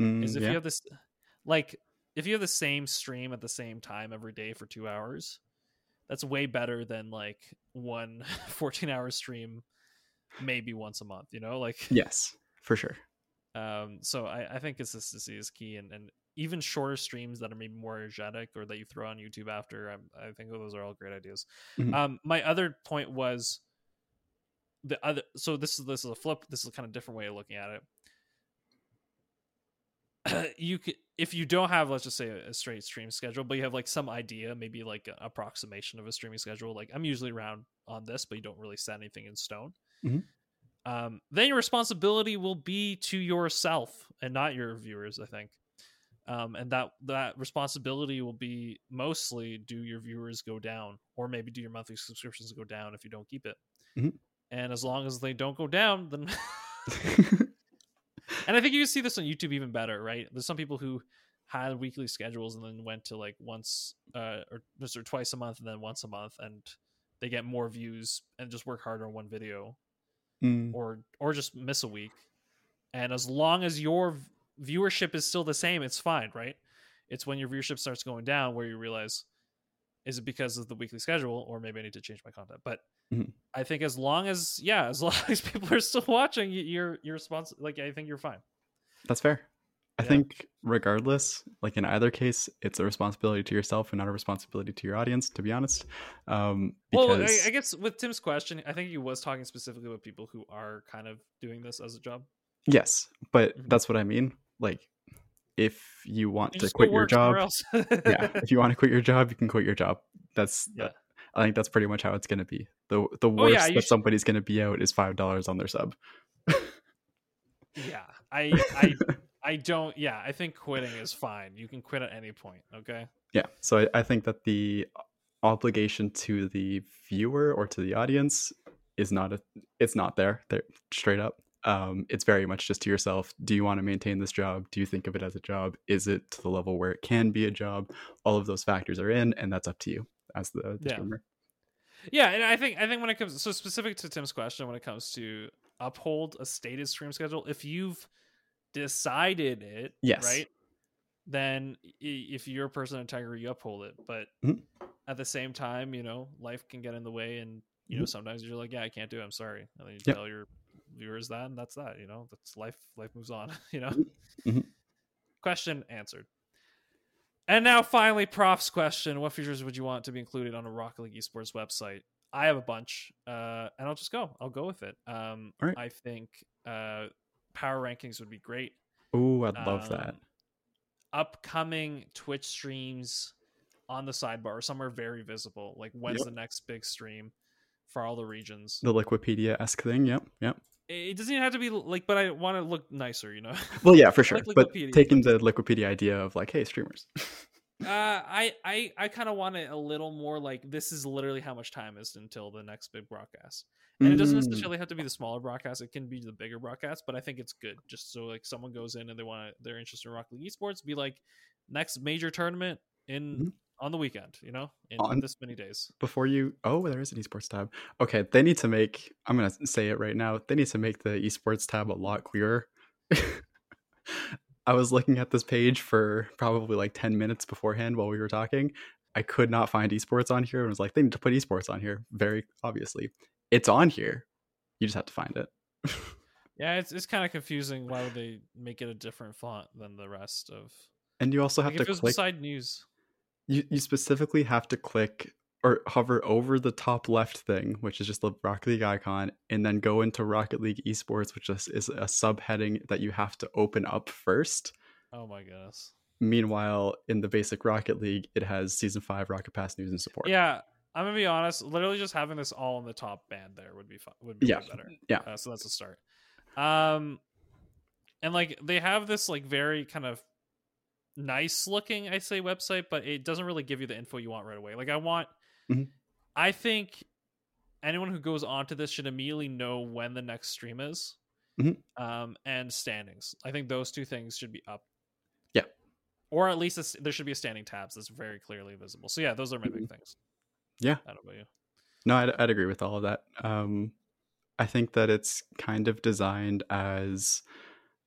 [SPEAKER 2] Mm,
[SPEAKER 1] is if
[SPEAKER 2] yeah.
[SPEAKER 1] you have this, like if you have the same stream at the same time every day for two hours, that's way better than like one 14 hour stream maybe once a month, you know? Like
[SPEAKER 2] Yes, for sure.
[SPEAKER 1] um so I, I think consistency is key and, and even shorter streams that are maybe more energetic or that you throw on YouTube after, I, I think those are all great ideas.
[SPEAKER 2] Mhm.
[SPEAKER 1] Um my other point was the other so this is this is a flip, this is a kind of different way of looking at it. you could if you don't have let's just say a, a straight stream schedule but you have like some idea maybe like an approximation of a streaming schedule like i'm usually around on this but you don't really set anything in stone
[SPEAKER 2] Mhm.
[SPEAKER 1] um, then your responsibility will be to yourself and not your viewers i think um, and that that responsibility will be mostly do your viewers go down or maybe do your monthly subscriptions go down if you don't keep it
[SPEAKER 2] Mhm.
[SPEAKER 1] and as long as they don't go down then and I think you can see this on YouTube even better, right? There's some people who had weekly schedules and then went to like once uh, or just or twice a month and then once a month, and they get more views and just work harder on one video,
[SPEAKER 2] Mm,
[SPEAKER 1] or or just miss a week. And as long as your viewership is still the same, it's fine, right? It's when your viewership starts going down where you realize, is it because of the weekly schedule, or maybe I need to change my content? But
[SPEAKER 2] Mhm.
[SPEAKER 1] I think as long as yeah, as long as people are still watching, you're you're responsible. Like I think you're fine.
[SPEAKER 2] That's fair. I
[SPEAKER 1] Yeah.
[SPEAKER 2] think regardless, like in either case, it's a responsibility to yourself and not a responsibility to your audience, to be honest. Um because
[SPEAKER 1] Well, I, I guess with Tim's question, I think he was talking specifically with people who are kind of doing this as a job.
[SPEAKER 2] yes, but
[SPEAKER 1] Mhm.
[SPEAKER 2] that's what I mean. Like if you want
[SPEAKER 1] You
[SPEAKER 2] to quit your job, yeah, if you want to quit your job, you can quit your job. That's
[SPEAKER 1] Yeah.
[SPEAKER 2] that, I think that's pretty much how it's going to be. The the
[SPEAKER 1] Oh,
[SPEAKER 2] worst
[SPEAKER 1] yeah,
[SPEAKER 2] that
[SPEAKER 1] should-
[SPEAKER 2] somebody's going to be out is $5 on their sub.
[SPEAKER 1] yeah, I, I, I don't. Yeah, I think quitting is fine. You can quit at any point. Okay.
[SPEAKER 2] Yeah. So I, I think that the obligation to the viewer or to the audience is not a it's not there. There straight up. Um, it's very much just to yourself. Do you want to maintain this job? Do you think of it as a job? Is it to the level where it can be a job? All of those factors are in, and that's up to you as the, the
[SPEAKER 1] Yeah.
[SPEAKER 2] streamer.
[SPEAKER 1] Yeah, and I think I think when it comes so specific to Tim's question, when it comes to uphold a stated stream schedule, if you've decided it,
[SPEAKER 2] Yes.
[SPEAKER 1] right, then if you're a person of integrity, you uphold it. But
[SPEAKER 2] Mhm.
[SPEAKER 1] at the same time, you know, life can get in the way, and you know, sometimes you're like, yeah, I can't do it. I'm sorry, and then you
[SPEAKER 2] Yep.
[SPEAKER 1] tell your viewers that, and that's that. You know, that's life. Life moves on. You know.
[SPEAKER 2] Mhm.
[SPEAKER 1] Question answered. And now, finally, Prof's question: What features would you want to be included on a Rocket League Esports website? I have a bunch, uh, and I'll just go. I'll go with it. Um,
[SPEAKER 2] right.
[SPEAKER 1] I think uh, power rankings would be great.
[SPEAKER 2] Oh, I'd love that.
[SPEAKER 1] Um, Upcoming Twitch streams on the sidebar, somewhere very visible. Like when's
[SPEAKER 2] Yep.
[SPEAKER 1] the next big stream for all the regions?
[SPEAKER 2] The Liquipedia esque thing. Yep. Yep.
[SPEAKER 1] It doesn't even have to be like, but I want to look nicer, you know.
[SPEAKER 2] Well, yeah, for sure.
[SPEAKER 1] Like
[SPEAKER 2] but taking the Liquipedia idea of like, hey, streamers.
[SPEAKER 1] Uh, I I I kind of want it a little more like this is literally how much time is until the next big broadcast, and it doesn't
[SPEAKER 2] Mm,
[SPEAKER 1] necessarily have to be the smaller broadcast. It can be the bigger broadcast, but I think it's good just so like someone goes in and they want to they're interested in Rocket League Esports, be like next major tournament in
[SPEAKER 2] Mhm.
[SPEAKER 1] on the weekend, you know, in
[SPEAKER 2] On-
[SPEAKER 1] this many days.
[SPEAKER 2] before you oh there is an esports tab okay they need to make i'm gonna say it right now they need to make the esports tab a lot clearer i was looking at this page for probably like 10 minutes beforehand while we were talking i could not find esports on here and was like they need to put esports on here very obviously it's on here you just have to find it
[SPEAKER 1] Yeah, it's it's kind of confusing. Why would they make it a different font than the rest of?
[SPEAKER 2] and you also have
[SPEAKER 1] Like if
[SPEAKER 2] to
[SPEAKER 1] it was
[SPEAKER 2] click
[SPEAKER 1] beside news.
[SPEAKER 2] you, you specifically have to click or hover over the top left thing, which is just the Rocket League icon, and then go into Rocket League Esports, which is, is a subheading that you have to open up first.
[SPEAKER 1] Oh my goodness.
[SPEAKER 2] Meanwhile, in the basic Rocket League, it has Season 5 Rocket Pass news and support.
[SPEAKER 1] Yeah, I'm gonna be honest. Literally, just having this all in the top band there would be fun. Would be
[SPEAKER 2] Yeah.
[SPEAKER 1] better.
[SPEAKER 2] Yeah.
[SPEAKER 1] Uh, so that's a start. Um, and like they have this like very kind of nice looking, I say, website, but it doesn't really give you the info you want right away. Like I want,
[SPEAKER 2] Mhm.
[SPEAKER 1] I think anyone who goes onto this should immediately know when the next stream is,
[SPEAKER 2] Mhm.
[SPEAKER 1] um, and standings. I think those two things should be up.
[SPEAKER 2] Yeah.
[SPEAKER 1] Or at least a there should be a standing tabs that's very clearly visible. So yeah, those are my big things.
[SPEAKER 2] Yeah.
[SPEAKER 1] I don't know you.
[SPEAKER 2] No, I'd, I'd agree with all of that. Um, I think that it's kind of designed as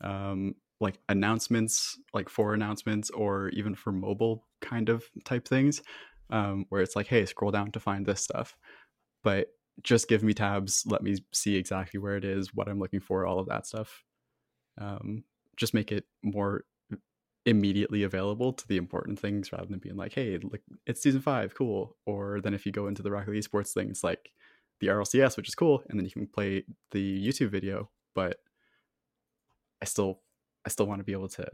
[SPEAKER 2] um, like announcements, like for announcements, or even for mobile kind of type things, um, where it's like, hey, scroll down to find this stuff. But just give me tabs, let me see exactly where it is, what I'm looking for, all of that stuff. Um, just make it more immediately available to the important things rather than being like, hey, like it's season five, cool. Or then if you go into the Rocket League Esports thing, it's like the RLCS, which is cool, and then you can play the YouTube video, but I still I still want to be able to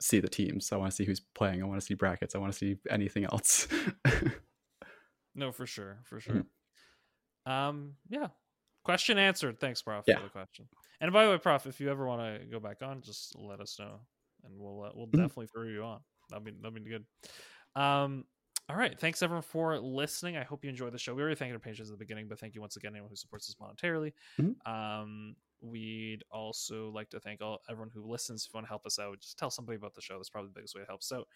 [SPEAKER 2] see the teams. I want to see who's playing. I want to see brackets. I want to see anything else.
[SPEAKER 1] no, for sure, for sure. Mm-hmm. Um, yeah. Question answered. Thanks, Prof, yeah. for the question. And by the way, Prof, if you ever want to go back on, just let us know, and we'll uh, we'll mm-hmm. definitely throw you on. That'd be that'd be good. Um, all right. Thanks everyone for listening. I hope you enjoyed the show. We already thanked our patrons at the beginning, but thank you once again anyone who supports us monetarily. Mm-hmm. Um, we'd also like to thank all everyone who listens. If you want to help us out, just tell somebody about the show. That's probably the biggest way to help us out.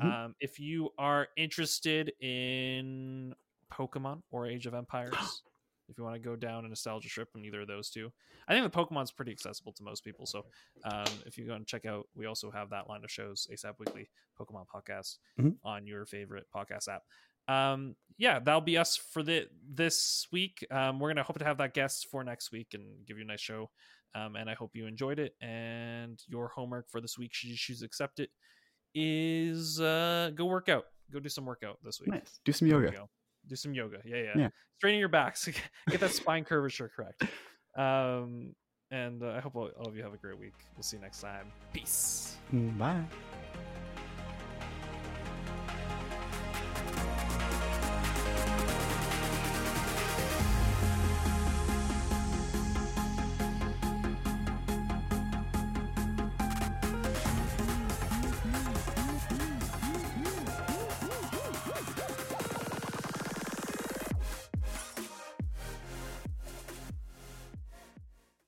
[SPEAKER 1] Mm-hmm. Um, if you are interested in Pokemon or Age of Empires, if you want to go down a nostalgia trip on either of those two. I think the Pokemon's pretty accessible to most people. So um, if you go and check out, we also have that line of shows, ASAP Weekly Pokemon Podcast, mm-hmm. on your favorite podcast app. Um, yeah, that'll be us for the this week. Um, we're gonna hope to have that guest for next week and give you a nice show. Um, and I hope you enjoyed it. And your homework for this week, should you choose to accept it, is uh, go work out. Go do some workout this week.
[SPEAKER 2] Nice. Do some yoga
[SPEAKER 1] do some yoga. Yeah, yeah. yeah. Straining your backs, get that spine curvature correct. Um, and uh, I hope all, all of you have a great week. We'll see you next time. Peace.
[SPEAKER 2] Bye.